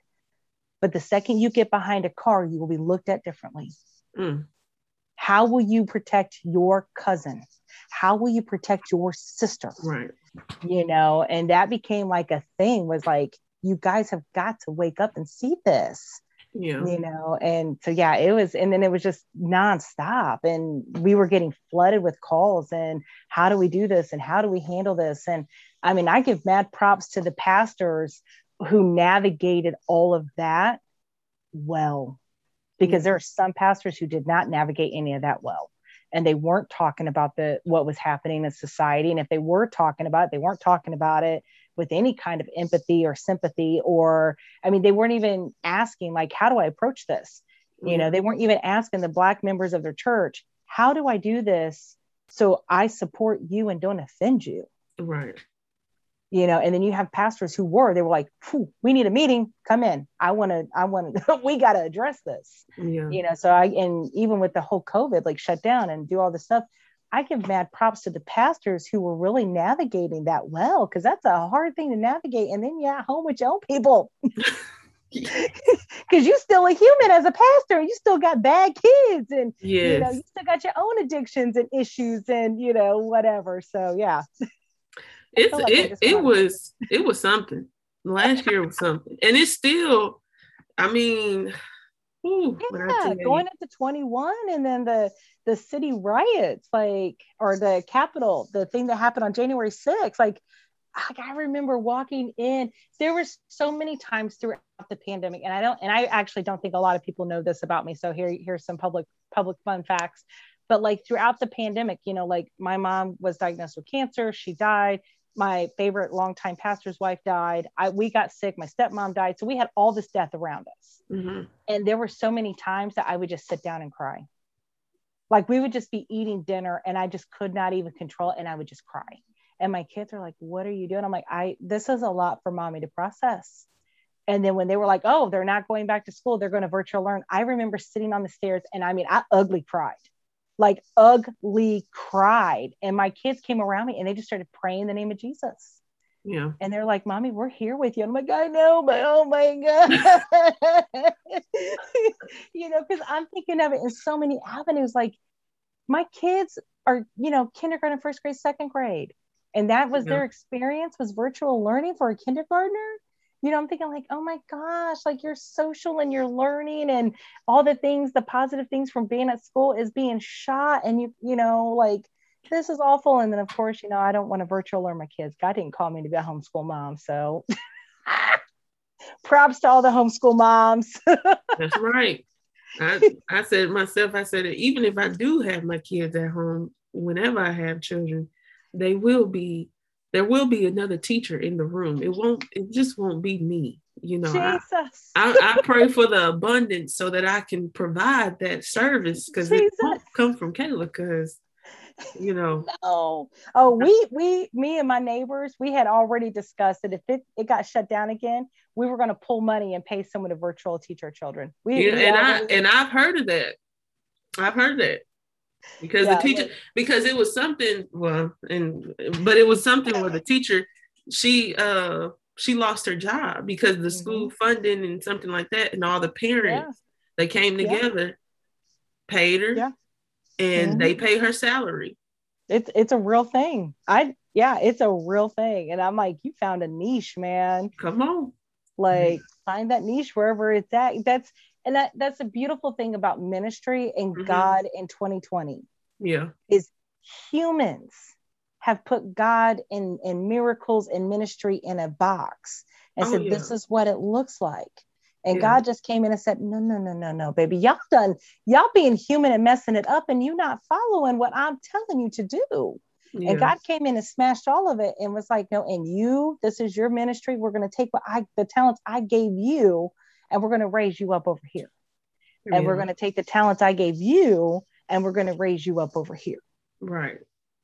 but the second you get behind a car, you will be looked at differently. Mm. How will you protect your cousin? How will you protect your sister? Right. You know, and that became like a thing was like, you guys have got to wake up and see this. Yeah. You know, and so yeah, it was, and then it was just nonstop. And we were getting flooded with calls and how do we do this? And how do we handle this? And I mean, I give mad props to the pastors who navigated all of that well because there are mm-hmm. some pastors who did not navigate any of that well and they weren't talking about the what was happening in society and if they were talking about it they weren't talking about it with any kind of empathy or sympathy or i mean they weren't even asking like how do i approach this? You know mm-hmm. they weren't even asking the black members of their church how do i do this so i support you and don't offend you? Right. you know and then you have pastors who were they were like we need a meeting. Come in. I want to i want to we got to address this. Yeah. you know so i and even with the whole covid like shut down and do all this stuff i give mad props to the pastors who were really navigating that well because that's a hard thing to navigate and then you're at home with your own people because you're still a human as a pastor you still got bad kids and you know you still got your own addictions and issues and you know whatever so yeah It's like it it was it was something. Last year was something. And it's still, I mean, I yeah going into 21 and then the the city riots like or the capitol the thing that happened on january 6th like I, I remember walking in there were so many times throughout the pandemic and i don't and i actually don't think a lot of people know this about me so here here's some public public fun facts. But like throughout the pandemic you know like my mom was diagnosed with cancer she died my favorite longtime pastor's wife died I, we got sick my stepmom died so we had all this death around us Mhm. and there were so many times that I would just sit down and cry. Like we would just be eating dinner and I just could not even control it and I would just cry. And my kids are like, "What are you doing?" I'm like, "I this is a lot for mommy to process." And then when they were like, "Oh, they're not going back to school, they're going to virtual learn." I remember sitting on the stairs and I mean, I ugly cried. Like ugly cried. And my kids came around me and they just started praying the name of Jesus Yeah. and they're like, "Mommy, we're here with you." I'm like, "I know, but oh my god," you know, because I'm thinking of it in so many avenues. Like, my kids are, you know, kindergarten, first grade, second grade, and that was Yeah. their experience was virtual learning for a kindergartner. You know, I'm thinking like, oh my gosh, like you're social and you're learning and all the things, the positive things from being at school is being shot, and you, you know, like this is awful. And then, of course, you know, I don't want to virtual learn my kids. God didn't call me to be a homeschool mom. So props to all the homeschool moms. That's right. I, I said myself, I said, even if I do have my kids at home, whenever I have children, they will be, there will be another teacher in the room. It won't, it just won't be me. You know, I, Jesus. I, I pray for the abundance so that I can provide that service because it won't come from Kayla because, you know, no. Oh, we, we, me and my neighbors, we had already discussed that if it, it got shut down again, we were going to pull money and pay someone to virtual teach our children. We, yeah, we and I and I've heard of that. I've heard that because Yeah, the teacher like- because it was something well and but it was something where the teacher she uh she lost her job because the school funding and something like that and all the parents they came Yeah. together paid her Yeah. and Mhm. they pay her salary it's, it's a real thing. I, yeah, it's a real thing. And I'm like, you found a niche, man. come on like find that niche wherever it's at that's and that that's a beautiful thing about ministry and Mhm. god in 2020 yeah is humans have put god in in miracles and ministry in a box and Oh, said yeah. this is what it looks like and Yeah. god just came in and said no no no no no baby y'all done y'all being human and messing it up and you not following what i'm telling you to do and God came in and smashed all of it and was like, no, and you, this is your ministry. We're going to take what I, the talents I gave you, and we're going to raise you up over here. And we're going to take the talents I gave you, and we're going to raise you up over here. right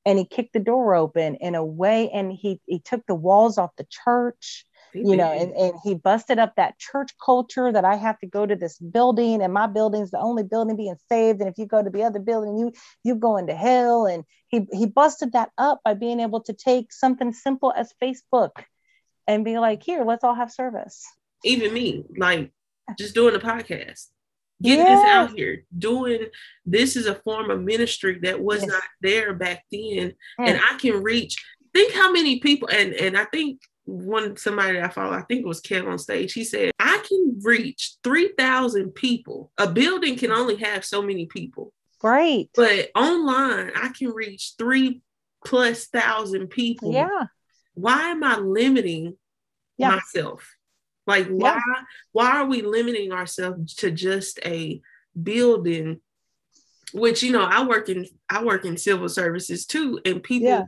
And he kicked the door open in a way, and he he took the walls off the church, you know, and, and he busted up that church culture that I have to go to this building, and my building's the only building being saved. And if you go to the other building, you you go into hell. And he he busted that up by being able to take something simple as Facebook and be like, here, let's all have service. Even me like just doing a podcast getting this out here doing this is a form of ministry that was yes. not there back then mm. and i can reach think how many people and and i think one somebody I follow, I think it was KevOnStage, he said, I can reach 3,000 people. A building can only have so many people. Right. But online, I can reach three plus thousand people. Yeah. Why am I limiting yeah. myself? Like why yeah. why are we limiting ourselves to just a building? Which you know, I work in I work in civil services too, and people yeah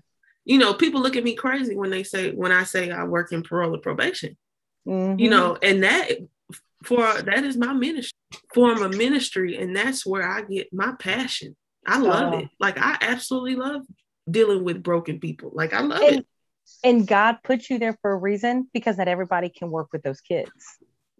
you know, people look at me crazy when they say when I say I work in parole or probation. Mm-hmm. You know, and that for that is my ministry form of ministry, and that's where I get my passion. I love it. Like I absolutely love dealing with broken people. Like I love and, it. And God put you there for a reason because not everybody can work with those kids.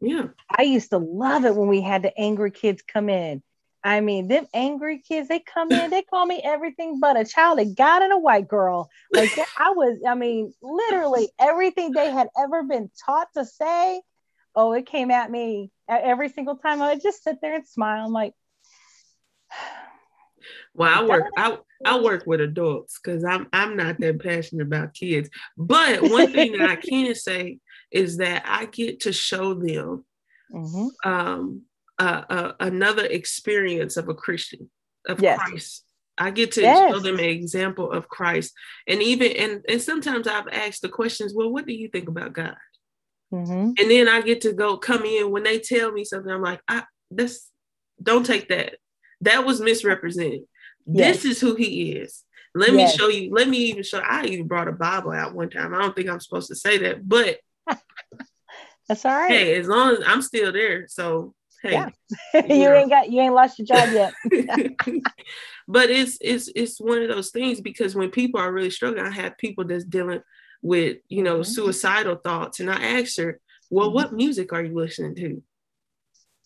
Yeah. I used to love it when we had the angry kids come in I mean, them angry kids, they come in, they call me everything but a child, a god and a white girl. Like I was, I mean, literally everything they had ever been taught to say. Oh, it came at me every single time. I would just sit there and smile. I'm like, well, I work I, I work with adults because I'm I'm not that passionate about kids. But one thing that I can say is that I get to show them mm-hmm. um, uh, another experience of a Christian of yes. Christ. I get to yes. show them an example of Christ, and even and and sometimes I've asked the questions. Well, what do you think about God? Mm-hmm. And then I get to go come in when they tell me something. I'm like, I this don't take that. That was misrepresented. Yes. This is who He is. Let yes. me show you. Let me even show. I even brought a Bible out one time. I don't think I'm supposed to say that, but that's all right. Hey, as long as I'm still there, so Hey, yeah. you ain't got you ain't lost your job yet. but it's it's it's one of those things because when people are really struggling, I have people that's dealing with you know mm-hmm. suicidal thoughts, and I ask her, "Well, mm-hmm. what music are you listening to?"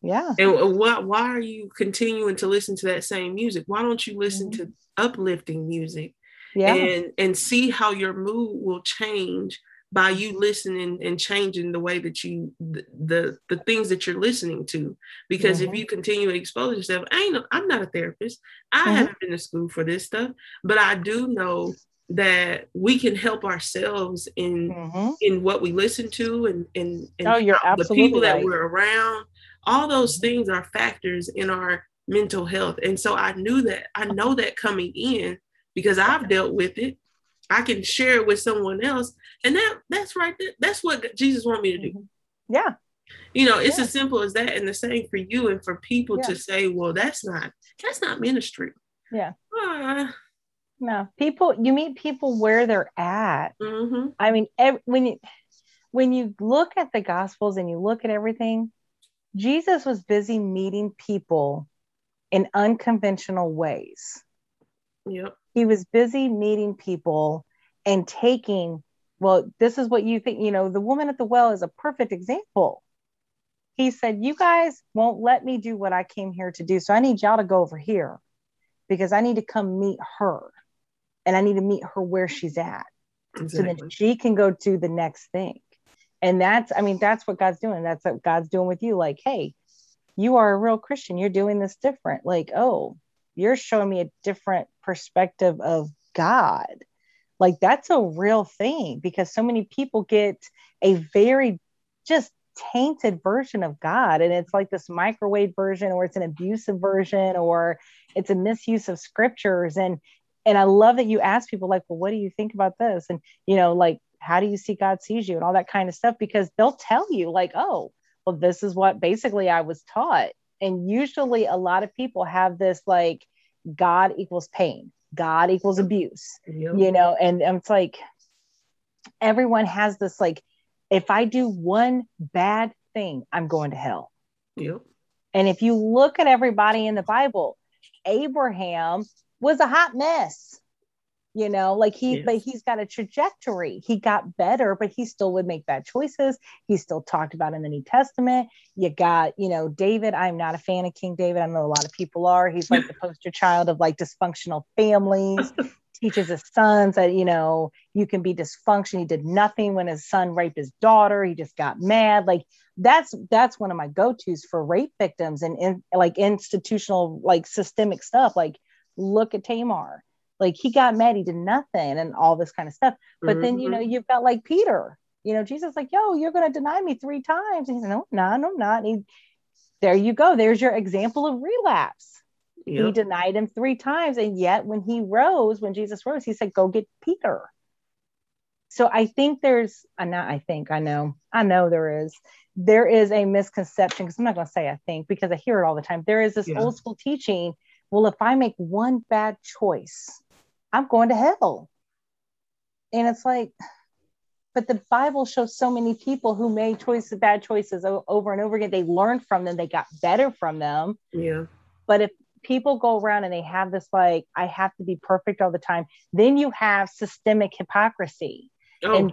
Yeah. And why why are you continuing to listen to that same music? Why don't you listen mm-hmm. to uplifting music? Yeah. And and see how your mood will change by you listening and changing the way that you the the, the things that you're listening to because mm-hmm. if you continue to expose yourself I ain't I'm not a therapist I mm-hmm. haven't been to school for this stuff but I do know that we can help ourselves in mm-hmm. in what we listen to and and, and oh, you're the people right. that we're around all those things are factors in our mental health and so I knew that I know that coming in because I've dealt with it I can share it with someone else. And that that's right there. That's what Jesus want me to do. Mm-hmm. Yeah. You know, it's yeah. as simple as that. And the same for you and for people yeah. to say, well, that's not that's not ministry. Yeah. Uh, no, people you meet people where they're at. Mm-hmm. I mean, when you when you look at the gospels and you look at everything, Jesus was busy meeting people in unconventional ways. Yep he was busy meeting people and taking well this is what you think you know the woman at the well is a perfect example he said you guys won't let me do what i came here to do so i need y'all to go over here because i need to come meet her and i need to meet her where she's at exactly. so that she can go to the next thing and that's i mean that's what god's doing that's what god's doing with you like hey you are a real christian you're doing this different like oh you're showing me a different perspective of God. Like that's a real thing because so many people get a very just tainted version of God. And it's like this microwave version, or it's an abusive version, or it's a misuse of scriptures. And and I love that you ask people like, well, what do you think about this? And you know, like, how do you see God sees you and all that kind of stuff? Because they'll tell you, like, oh, well, this is what basically I was taught. And usually a lot of people have this like God equals pain, God equals abuse, yep. you know, and, and it's like everyone has this like, if I do one bad thing, I'm going to hell. Yep. And if you look at everybody in the Bible, Abraham was a hot mess. You know like he Yes. but he's got a trajectory. He got better but he still would make bad choices. He's still talked about in the new testament. You got you know david i'm not a fan of king david. I know a lot of people are. He's like the poster child of like dysfunctional families. Teaches his sons that you know you can be dysfunction. He did nothing when his son raped his daughter. He just got mad. Like that's that's one of my go-to's for rape victims and in, like institutional like systemic stuff. Like look at tamar like he got mad he did nothing and all this kind of stuff. But then you know mm-hmm. you've got like peter. You know jesus like yo you're going to deny me three times. And he's like no no no I'm not. And he, there you go. There's your example of relapse. He denied him three times and yet when he rose when jesus rose he said go get peter. So i think there's i not i think i know i know there is. There is a misconception because i'm not going to say i think because i hear it all the time. There is this Yeah. old school teaching well if i make one bad choice i'm going to hell. And it's like but the bible shows so many people who made choices bad choices over and over again. They learned from them. They got better from them. Yeah. but if people go around and they have this like i have to be perfect all the time then you have systemic hypocrisy. Oh, and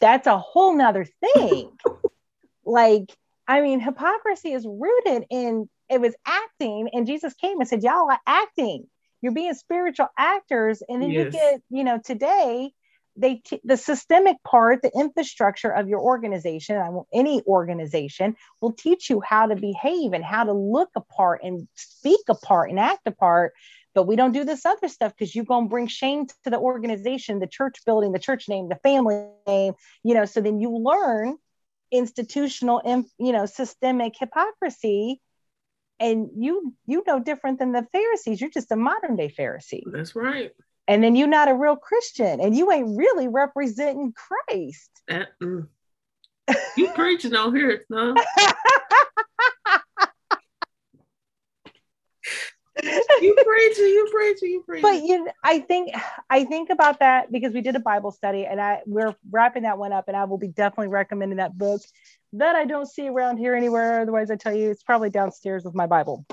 that's a whole nother thing. Like i mean hypocrisy is rooted in it was acting and jesus came and said y'all are acting you're being spiritual actors and then you get you know today they t- the systemic part the infrastructure of your organization any organization will teach you how to behave and how to look apart and speak apart and act apart but we don't do this other stuff because you're going to bring shame to the organization the church building the church name the family name you know so then you learn institutional in- you know systemic hypocrisy and you you know different than the pharisees you're just a modern day pharisee that's right. and then you're not a real christian and you ain't really representing christ That, mm. You preaching on here, no? You preaching, you preaching, you preaching. but you i think i think about that because we did a bible study and i we're wrapping that one up and i will be definitely recommending that book that i don't see around here anywhere. Otherwise i tell you it's probably downstairs with my bible.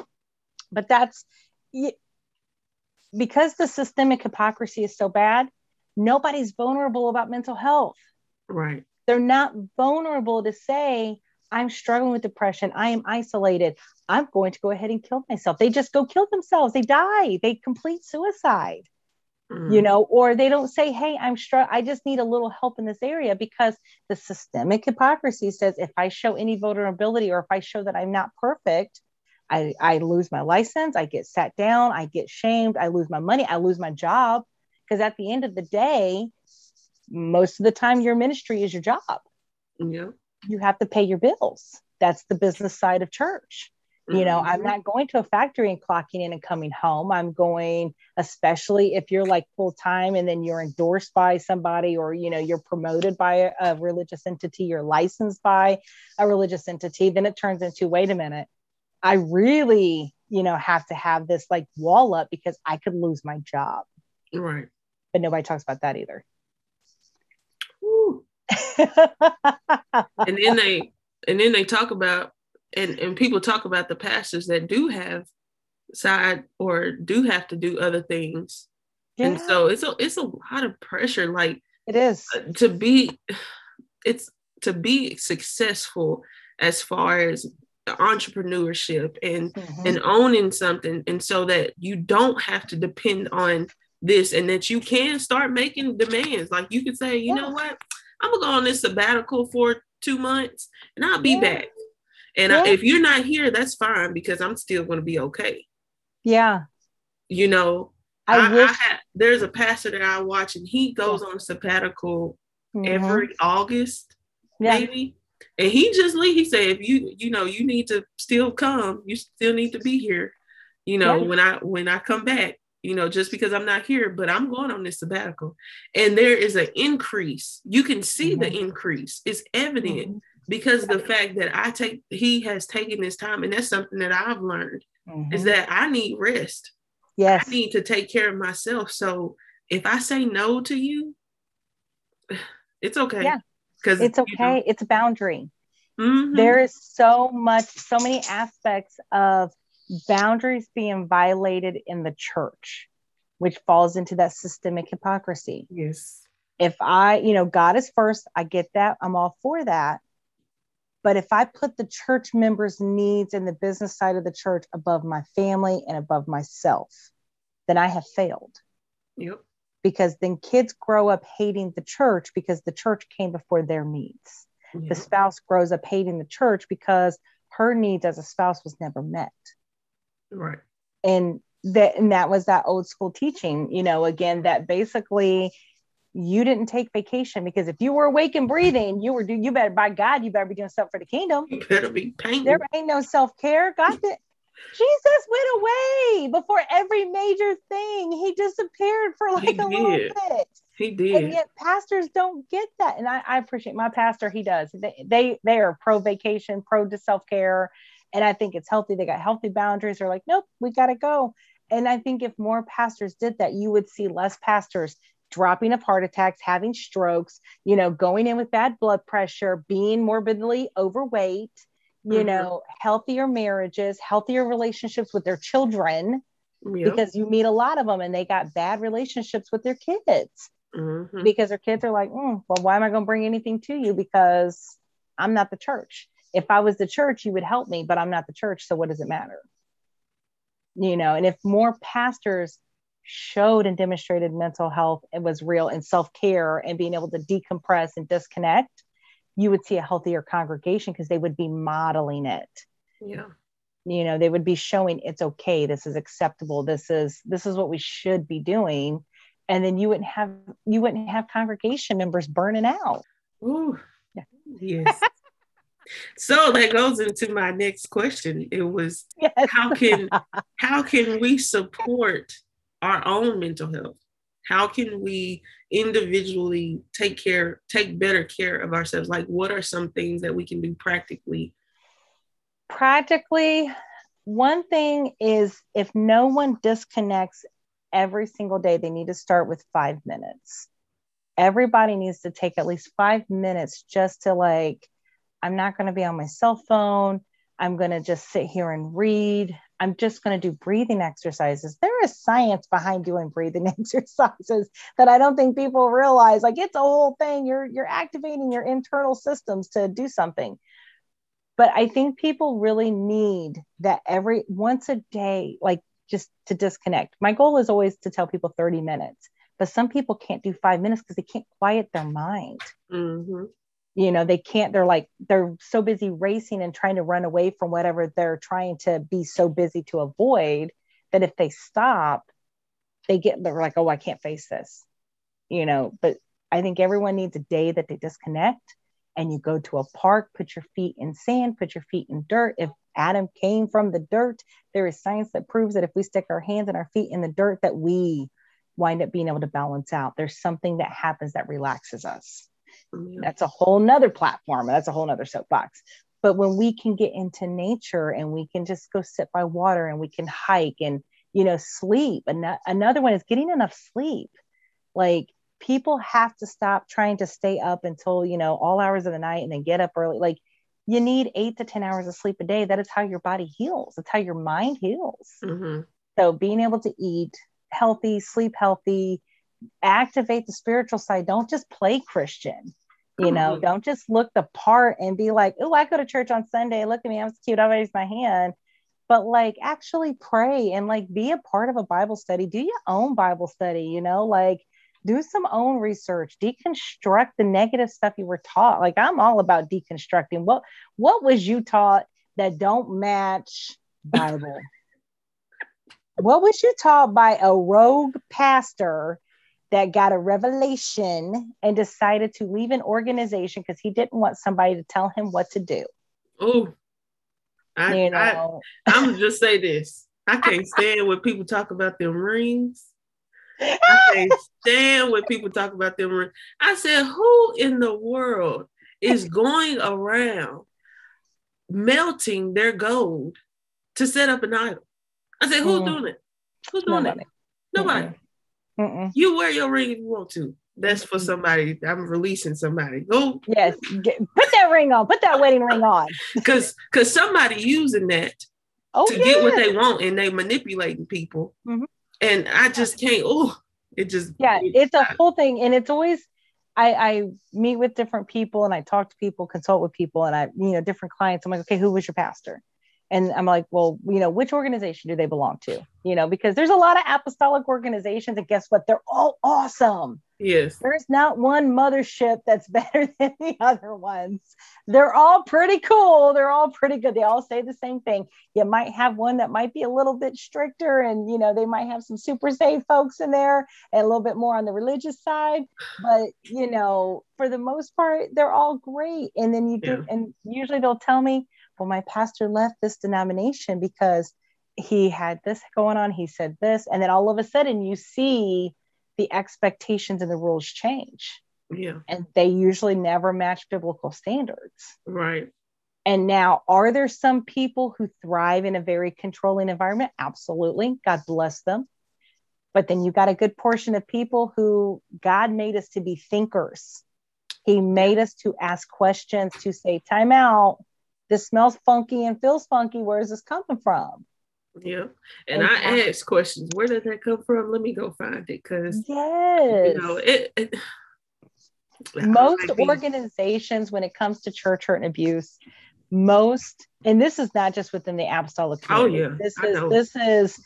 But that's because the systemic hypocrisy is so bad nobody's vulnerable about mental health. Right. they're not vulnerable to say i'm struggling with depression. I am isolated. I'm going to go ahead and kill myself. They just go kill themselves. They die. They complete suicide Mm. you know or they don't say hey i'm str- i just need a little help in this area because the systemic hypocrisy says if i show any vulnerability or if i show that i'm not perfect i i lose my license i get sat down i get shamed i lose my money i lose my job because at the end of the day most of the time your ministry is your job Yeah. you have to pay your bills that's the business side of church you know i'm Mhm. not going to a factory and clocking in and coming home. I'm going especially if you're like full time and then you're endorsed by somebody or you know you're promoted by a, a religious entity you're licensed by a religious entity then it turns into wait a minute. I really you know have to have this like wall up because i could lose my job. Right. but nobody talks about that either. And then they and then they talk about and and people talk about the pastors that do have side or do have to do other things. And so it's a it's a lot of pressure like it is to be it's to be successful as far as entrepreneurship and Mhm. and owning something and so that you don't have to depend on this and that you can start making demands like you can say you know what i'm gonna go on this sabbatical for two months and i'll be Yeah. back and I, if you're not here that's fine because i'm still gonna be okay. Yeah. You know i, I, wish I had, there's a pastor that i watch and he goes on sabbatical Mhm. every august yeah. maybe. And he just leave he said if you you know you need to still come you still need to be here you know Yeah. when i when i come back you know just because i'm not here but i'm going on this sabbatical. And there is an increase. You can see the Mhm. increase. It's evident. Mhm. Because the fact that i take he has taken this time and that's something that i've learned is Mhm. that i need rest yes i need to take care of myself so if i say no to you it's okay Yeah. because it's okay it's a boundary Mhm. there is so much so many aspects of boundaries being violated in the church which falls into that systemic hypocrisy. Yes. If I, you know, God is first, I get that. I'm all for that. But if I put the church members' needs and the business side of the church above my family and above myself, then I have failed. Yep. Because then kids grow up hating the church because the church came before their needs. Yep. The spouse grows up hating the church because her needs as a spouse was never met. Right. And that and that was that old school teaching, you know, again, that basically you didn't take vacation because if you were awake and breathing, you were do you better by God, you better be doing stuff for the kingdom. You better be painting. There ain't no self-care. God did Jesus went away before every major thing. He disappeared for like He a little bit. he did. And yet pastors don't get that. And I, I appreciate my pastor, he does. They, they they are pro vacation, pro to self-care. And I think it's healthy. They got healthy boundaries. They're like, nope, we gotta go. And I think if more pastors did that, you would see less pastors dropping of heart attacks, having strokes, you know, going in with bad blood pressure, being morbidly overweight, you Mhm. know, healthier marriages, healthier relationships with their children, Yep. because you meet a lot of them and they got bad relationships with their kids Mhm. because their kids are like, mm, well, why am I going to bring anything to you? Because I'm not the church. If I was the church, you would help me, but I'm not the church. So what does it matter? You know, and if more pastors showed and demonstrated mental health and was real and self care and being able to decompress and disconnect, you would see a healthier congregation because they would be modeling it Yeah. you know they would be showing it's okay this is acceptable this is this is what we should be doing and then you wouldn't have you wouldn't have congregation members burning out Ooh. Yeah. Yes. so that goes into my next question. It was yes how can how can we support our own mental health? How can we individually take care, take better care of ourselves? Like, what are some things that we can do practically? practically one thing is if no one disconnects every single day they need to start with five minutes everybody needs to take at least five minutes just to like i'm not going to be on my cell phone i'm going to just sit here and read i'm just going to do breathing exercises. There is science behind doing breathing exercises that i don't think people realize. Like it's a whole thing. You're you're activating your internal systems to do something. But i think people really need that every once a day like just to disconnect. My goal is always to tell people 30 minutes but some people can't do five minutes because they can't quiet their mind. Mm-hmm. You know they can't they're like they're so busy racing and trying to run away from whatever they're trying to be so busy to avoid that if they stop they get they're like oh i can't face this you know? But i think everyone needs a day that they disconnect and you go to a park put your feet in sand put your feet in dirt. If adam came from the dirt there is science that proves that if we stick our hands and our feet in the dirt that we wind up being able to balance out. There's something that happens that relaxes us Yeah. that's a whole nother platform that's a whole nother soapbox. But when we can get into nature and we can just go sit by water and we can hike and you know sleep and another one is getting enough sleep. Like people have to stop trying to stay up until you know all hours of the night and then get up early. Like you need eight to ten hours of sleep a day. That is how your body heals. That's how your mind heals. Mm-hmm. so being able to eat healthy sleep healthy activate the spiritual side. Don't just play christian you know Mhm. don't just look the part and be like oh i go to church on sunday. Look at me. I'm so cute. I raise my hand. But like actually pray and like be a part of a bible study. Do your own bible study you know like do some own research. Deconstruct the negative stuff you were taught. Like i'm all about deconstructing. What what was you taught that don't match bible? What was you taught by a rogue pastor that got a revelation and decided to leave an organization because he didn't want somebody to tell him what to do Oh, I, you I, know I'm gonna just say this. I can't stand when people talk about them rings. I can't stand when people talk about them rings. I said, who in the world is going around melting their gold to set up an idol? I said, who's Mm. doing it? Who's doing Nobody. it? Nobody. Mm-mm. You wear your ring if you want to. That's for somebody. I'm releasing somebody. Go yes get, put that ring on put that wedding ring on because because somebody using that oh to yeah. get what they want and they manipulating people. Mhm. and I just can't. Oh, it just yeah, it's a whole thing, and it's always. I, I meet with different people and I talk to people, consult with people, and I, you know, different clients. I'm like, okay, who was your pastor? And I'm like, well, you know, which organization do they belong to? You know, because there's a lot of apostolic organizations, and guess what? They're all awesome. Yes. There's not one mothership that's better than the other ones. They're all pretty cool. They're all pretty good. They all say the same thing. You might have one that might be a little bit stricter, and you know, they might have some super safe folks in there and a little bit more on the religious side. But you know, for the most part, they're all great. And then you do, yeah. and usually they'll tell me, well, my pastor left this denomination because he had this going on, he said this, and then all of a sudden you see the expectations and the rules change. Yeah. And they usually never match biblical standards. Right. And now, are there some people who thrive in a very controlling environment? Absolutely. God bless them. But then you got a good portion of people who God made us to be thinkers. He made us to ask questions, to say, time out this smells funky and feels funky. Where is this coming from? Yeah. And, and I ask questions. Where did that come from? Let me go find it. Cause yes. you know, it, it most organizations when it comes to church hurt and abuse, most and this is not just within the apostolic oh, community. Oh yeah. This is this is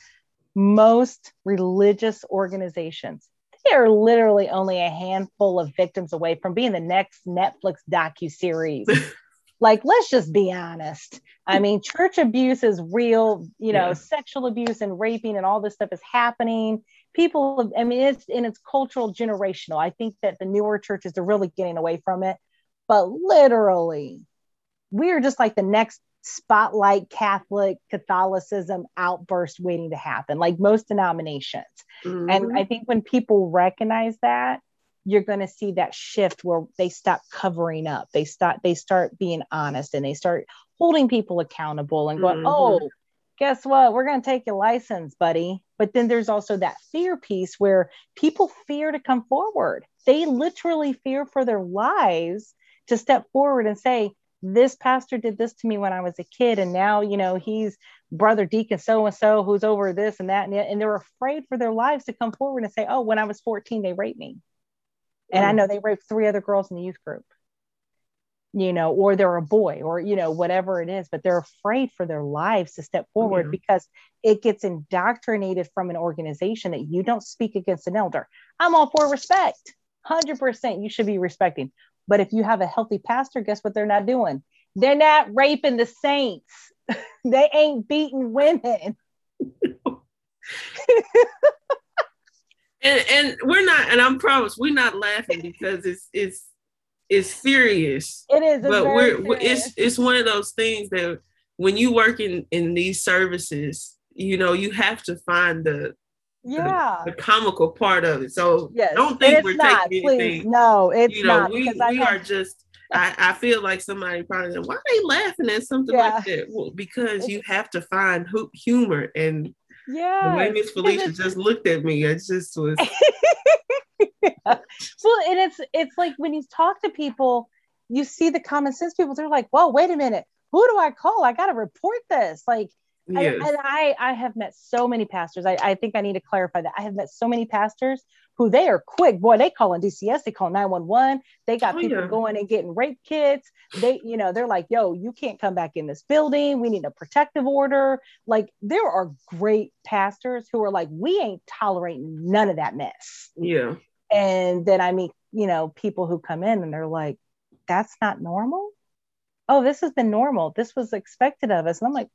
most religious organizations. They are literally only a handful of victims away from being the next Netflix docu series like let's just be honest. I mean church abuse is real you know yeah. sexual abuse and raping and all this stuff is happening. People i mean it's in its cultural generational. I think that the newer churches are really getting away from it. But literally we're just like the next spotlight catholic catholicism outburst waiting to happen like most denominations. Mm-hmm. and i think when people recognize that you're going to see that shift where they stop covering up. They start they start being honest and they start holding people accountable and going mm-hmm. oh guess what? We're going to take your license buddy. But then there's also that fear piece where people fear to come forward. They literally fear for their lives to step forward and say this pastor did this to me when i was a kid and now you know he's brother deacon so and so who's over this and that and, and they're afraid for their lives to come forward and say oh when i was 14 they raped me and I mm. know they raped three other girls in the youth group, you know, or they're a boy or, you know, whatever it is, but they're afraid for their lives to step forward yeah. because it gets indoctrinated from an organization that you don't speak against an elder. I'm all for respect. 100% you should be respecting. But if you have a healthy pastor, guess what they're not doing? They're not raping the saints. they ain't beating women. and and we're not and i'm promise we're not laughing because it's it's it's serious it is but we're serious. it's it's one of those things that when you work in in these services you know you have to find the yeah the, the comical part of it so yes. don't think we're not, taking anything no it's you know not we, we are just I, I feel like somebody probably said, why are they laughing at something yeah. like that? Well, because you have to find humor and yeah. The way Miss Falicia just looked at me, it just was. well, and it's it's like when you talk to people, you see the common sense people. They're like, "Well, wait a minute, who do I call? I got to report this." Like, yes. I, and I I have met so many pastors. I, I think I need to clarify that. I have met so many pastors who they are quick. Boy, they call in DCS, they call 911. They got oh, people yeah. going and getting rape kits. They, you know, they're like, yo, you can't come back in this building. We need a protective order. Like there are great pastors who are like, we ain't tolerating none of that mess. Yeah. And then I meet, you know, people who come in and they're like, that's not normal. Oh, this has been normal. This was expected of us. And I'm like,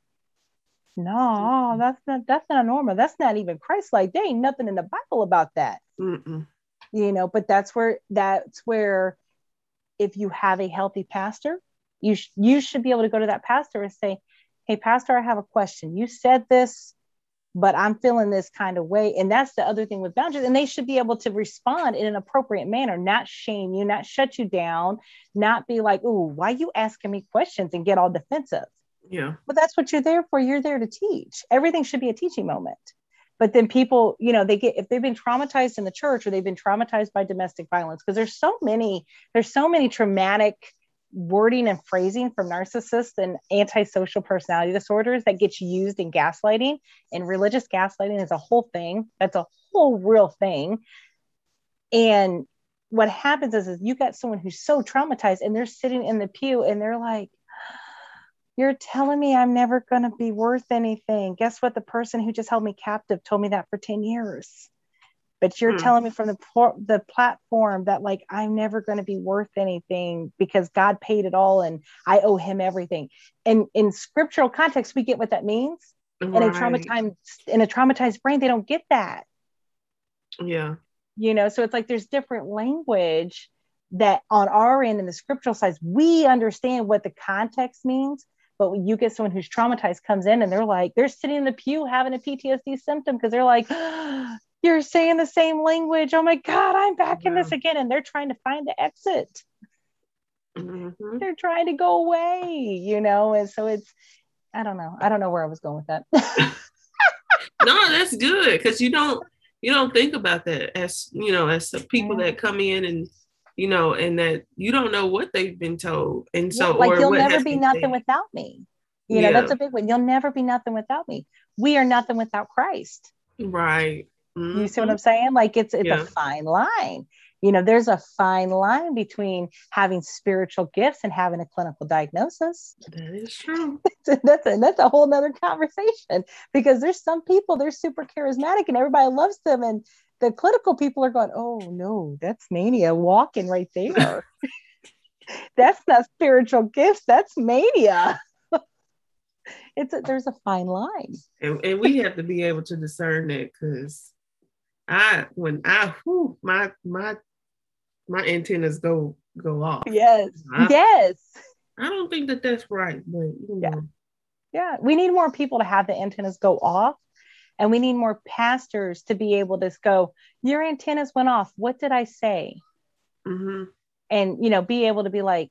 no, that's not that's not normal. That's not even Christ-like. There ain't nothing in the Bible about that. Mm-mm. You know, but that's where that's where if you have a healthy pastor, you sh- you should be able to go to that pastor and say, "Hey, pastor, I have a question. You said this, but I'm feeling this kind of way." And that's the other thing with boundaries, and they should be able to respond in an appropriate manner, not shame you, not shut you down, not be like, "Ooh, why you asking me questions?" and get all defensive yeah. But that's what you're there for. You're there to teach. Everything should be a teaching moment. But then people, you know, they get if they've been traumatized in the church or they've been traumatized by domestic violence, because there's so many, there's so many traumatic wording and phrasing from narcissists and antisocial personality disorders that gets used in gaslighting. And religious gaslighting is a whole thing. That's a whole real thing. And what happens is, is you got someone who's so traumatized and they're sitting in the pew and they're like, you're telling me I'm never going to be worth anything. Guess what? The person who just held me captive told me that for 10 years but you're hmm. telling me from the the platform that like I'm never going to be worth anything because God paid it all and I owe him everything. And in scriptural context we get what that means. Right. In a traumatized in a traumatized brain they don't get that. Yeah. You know, so it's like there's different language that on our end in the scriptural side we understand what the context means but when you get someone who's traumatized comes in and they're like they're sitting in the pew having a ptsd symptom because they're like you're saying the same language. Oh my God, I'm back yeah. in this again. And they're trying to find the exit. Mm-hmm. They're trying to go away, you know? And so it's, I don't know. I don't know where I was going with that. no, that's good because you don't you don't think about that as you know as the people yeah. that come in and you know and that you don't know what they've been told and so yeah, like you'll never be nothing said. without me you know that's a big one you'll never be nothing without me we are nothing without christ right Mm-hmm. You see what I'm saying? Like it's it's yeah. a fine line. You know, there's a fine line between having spiritual gifts and having a clinical diagnosis. That is true. that's a that's a whole nother conversation because there's some people they're super charismatic and everybody loves them and the clinical people are going, oh no, that's mania walking right there. that's not spiritual gifts, that's mania it's a, there's a fine line and, and we have to be able to discern that because I when I whew, my my my antennas go go off. Yes. I, yes. I don't think that that's right, but you know. yeah, yeah, we need more people to have the antennas go off, and we need more pastors to be able to go. Your antennas went off. What did I say? Mm-hmm. And you know, be able to be like,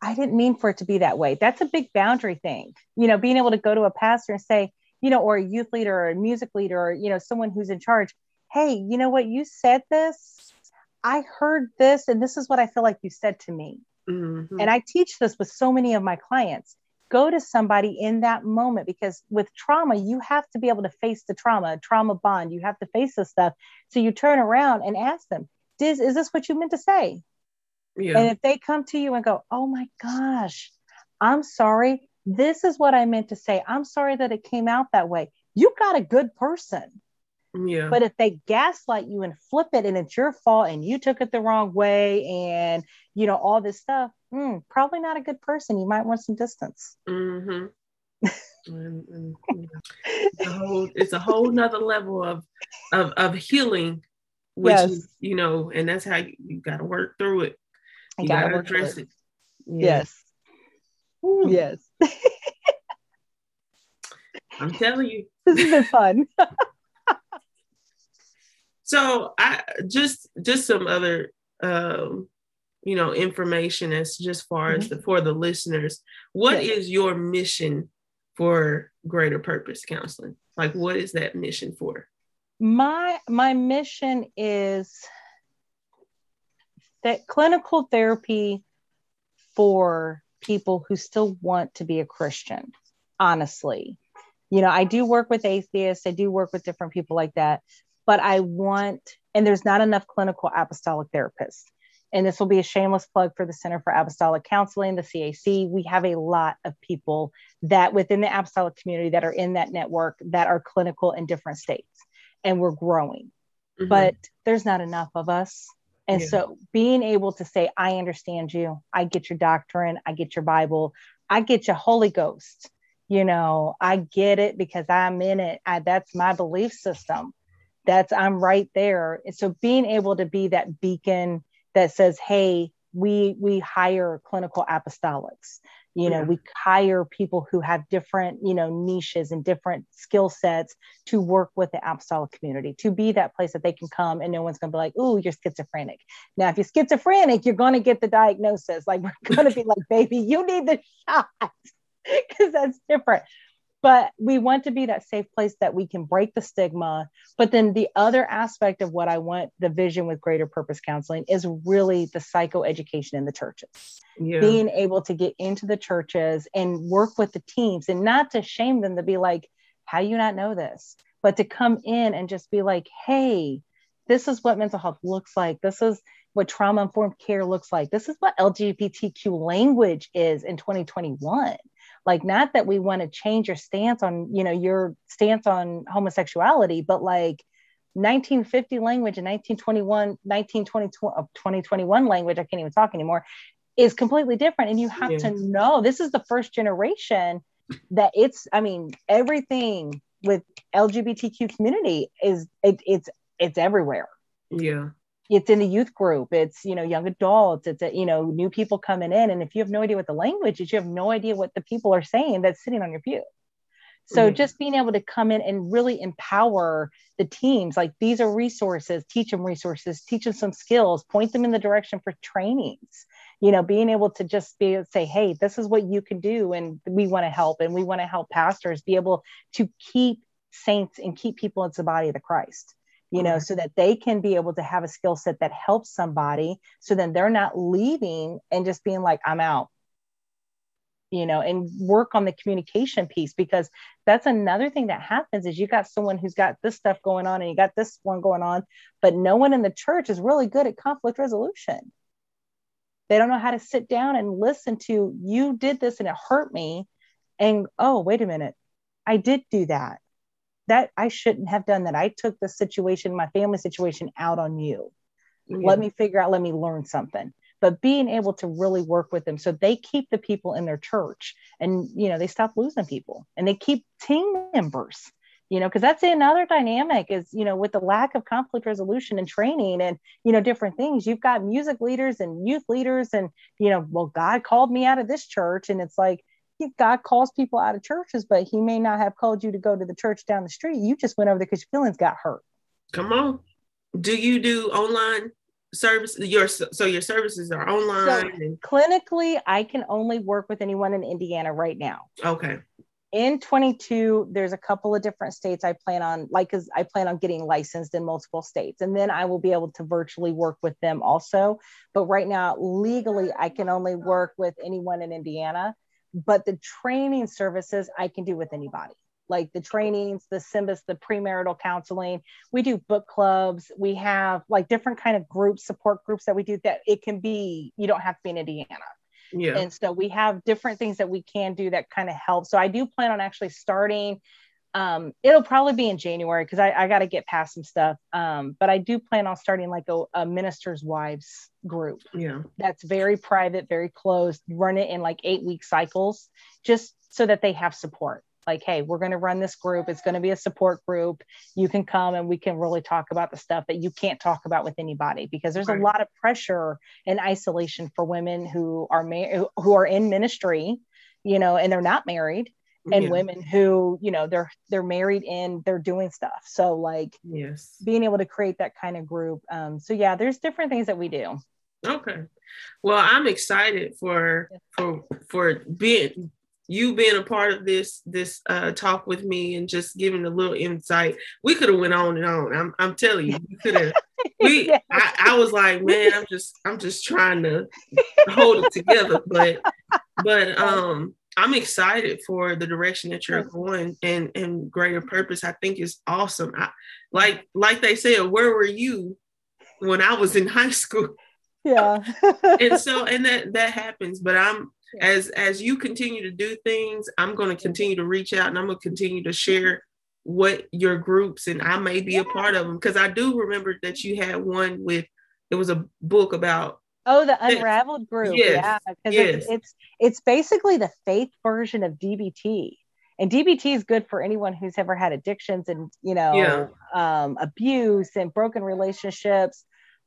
I didn't mean for it to be that way. That's a big boundary thing. You know, being able to go to a pastor and say, you know, or a youth leader or a music leader or you know, someone who's in charge hey, you know what? You said this. I heard this, and this is what I feel like you said to me. Mm-hmm. And I teach this with so many of my clients. Go to somebody in that moment because with trauma, you have to be able to face the trauma, trauma bond. You have to face this stuff. So you turn around and ask them, is, is this what you meant to say? Yeah. And if they come to you and go, oh my gosh, I'm sorry. This is what I meant to say. I'm sorry that it came out that way. You got a good person. Yeah. But if they gaslight you and flip it and it's your fault and you took it the wrong way and you know all this stuff, hmm, probably not a good person. You might want some distance. Mm-hmm. and, and, it's, a whole, it's a whole nother level of of of healing, which yes. is, you know, and that's how you, you got to work through it. You got to address it. it. Yeah. Yes. Yes. I'm telling you, this has been fun. So I just just some other um, you know information as just far mm-hmm. as the, for the listeners. What is your mission for Greater Purpose Counseling? Like, what is that mission for? My my mission is that clinical therapy for people who still want to be a Christian. Honestly, you know, I do work with atheists. I do work with different people like that, but I want, and there's not enough clinical apostolic therapists. And this will be a shameless plug for the Center for Apostolic Counseling, the CAC. We have a lot of people that within the apostolic community that are in that network that are clinical in different states, and we're growing. Mm-hmm. But there's not enough of us. And yeah. so being able to say, I understand you, I get your doctrine, I get your Bible, I get your Holy Ghost, you know, I get it because I'm in it. I, that's my belief system that's i'm right there and so being able to be that beacon that says hey we we hire clinical apostolics. You know yeah. we hire people who have different you know niches and different skill sets to work with the apostolic community to be that place that they can come and no one's going to be like oh you're schizophrenic. Now if you're schizophrenic you're going to get the diagnosis. Like we're going to be like baby you need the shot. Because that's different but we want to be that safe place that we can break the stigma. But then the other aspect of what i want the vision with greater purpose counseling is really the psychoeducation in the churches. Yeah. being able to get into the churches and work with the teams and not to shame them to be like how you not know this? But to come in and just be like hey this is what mental health looks like. This is what trauma informed care looks like. This is what lgbtq language is in 2021 like not that we want to change your stance on you know your stance on homosexuality but like 1950 language and 1921 1920 uh, 2021 language i can't even talk anymore is completely different. And you have yeah. to know this is the first generation that it's i mean everything with lgbtq community is it, it's it's everywhere. Yeah it's in the youth group it's you know young adults it's a, you know new people coming in and if you have no idea what the language is you have no idea what the people are saying that's sitting on your pew. So mm-hmm. just being able to come in and really empower the teams like these are resources teach them resources teach them some skills point them in the direction for trainings. You know being able to just be say hey this is what you can do and we want to help and we want to help pastors be able to keep saints and keep people into the body of the christ you know, so that they can be able to have a skill set that helps somebody. So then they're not leaving and just being like, I'm out, you know, and work on the communication piece because that's another thing that happens is you got someone who's got this stuff going on and you got this one going on, but no one in the church is really good at conflict resolution. They don't know how to sit down and listen to you did this and it hurt me. And oh, wait a minute, I did do that that I shouldn't have done that. I took the situation, my family situation out on you. Yeah. Let me figure out, let me learn something. But being able to really work with them so they keep the people in their church and you know they stop losing people and they keep team members you know because that's another dynamic is you know with the lack of conflict resolution and training and you know different things you've got music leaders and youth leaders and you know well god called me out of this church and it's like God calls people out of churches, but He may not have called you to go to the church down the street. You just went over there because your feelings got hurt. Come on. Do you do online service? Your so your services are online. So and- clinically, I can only work with anyone in Indiana right now. Okay. In 22, there's a couple of different states I plan on, like, because I plan on getting licensed in multiple states, and then I will be able to virtually work with them also. But right now, legally, I can only work with anyone in Indiana but the training services I can do with anybody like the trainings, the SYMBIS, the premarital counseling. We do book clubs. We have like different kind of groups, support groups that we do that it can be, you don't have to be in Indiana. Yeah. And so we have different things that we can do that kind of help. So I do plan on actually starting um, it'll probably be in January because I, I got to get past some stuff. Um, but I do plan on starting like a, a, minister's wives group. Yeah. That's very private, very closed, run it in like eight week cycles just so that they have support. Like, hey, we're going to run this group. It's going to be a support group. You can come and we can really talk about the stuff that you can't talk about with anybody because there's right. a lot of pressure and isolation for women who are ma- who are in ministry, you know, and they're not married and yeah. women who you know they're they're married and they're doing stuff. So like yes. being able to create that kind of group um so yeah there's different things that we do. Okay. Well i'm excited for for for being you being a part of this this uh, talk with me and just giving a little insight. We could have went on and on. I'm, I'm telling you we could have we yeah. I, I was like man i'm just i'm just trying to hold it together but but um I'm excited for the direction that you're going and and greater purpose. I think is awesome. I, like like they said, where were you when I was in high school? Yeah. and so and that that happens, but I'm yeah. as as you continue to do things, I'm going to continue to reach out and I'm going to continue to share what your groups and I may be yeah. a part of them because I do remember that you had one with it was a book about Oh, the Unraveled group. Yes. Yeah, because yes. it's, it's it's basically the faith version of DBT. And DBT is good for anyone who's ever had addictions and you know yeah. um, abuse and broken relationships.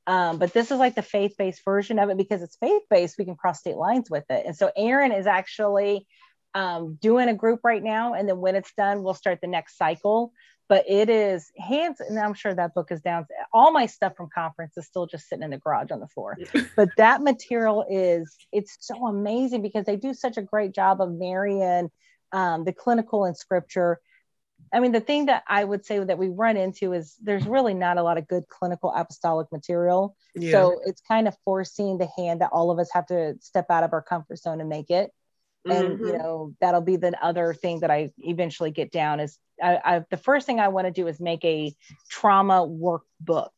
Um, but this is like the faith-based version of it because it's faith-based. We can cross state lines with it. And so Aaron is actually um, doing a group right now, and then when it's done, we'll start the next cycle but it is hands and i'm sure that book is down all my stuff from conference is still just sitting in the garage on the floor but that material is it's so amazing because they do such a great job of marrying um, the clinical and scripture. I mean, the thing that I would say that we run into is there's really not a lot of good clinical apostolic material. Yeah. So it's kind of forcing the hand that all of us have to step out of our comfort zone and make it. And mm-hmm. you know that'll be the other thing that I eventually get down is I, I the first thing I want to do is make a trauma workbook.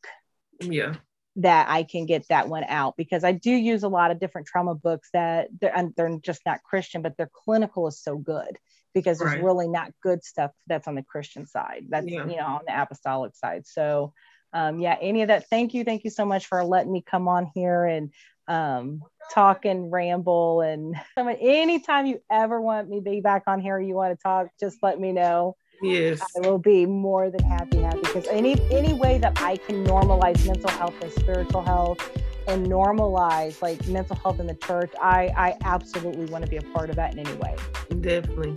Yeah that I can get that one out because I do use a lot of different trauma books that they're, they're just not Christian, but their clinical is so good because there's right. really not good stuff that's on the Christian side. That's yeah. you know on the apostolic side. So um, yeah, any of that. Thank you, thank you so much for letting me come on here and um, talk and ramble. And anytime you ever want me to be back on here, you want to talk, just let me know. Yes. I will be more than happy, happy because any any way that I can normalize mental health and spiritual health and normalize like mental health in the church, I I absolutely want to be a part of that in any way. Definitely.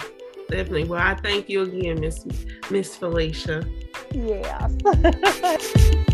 Definitely. Well, I thank you again, Miss Miss Falicia. Yeah.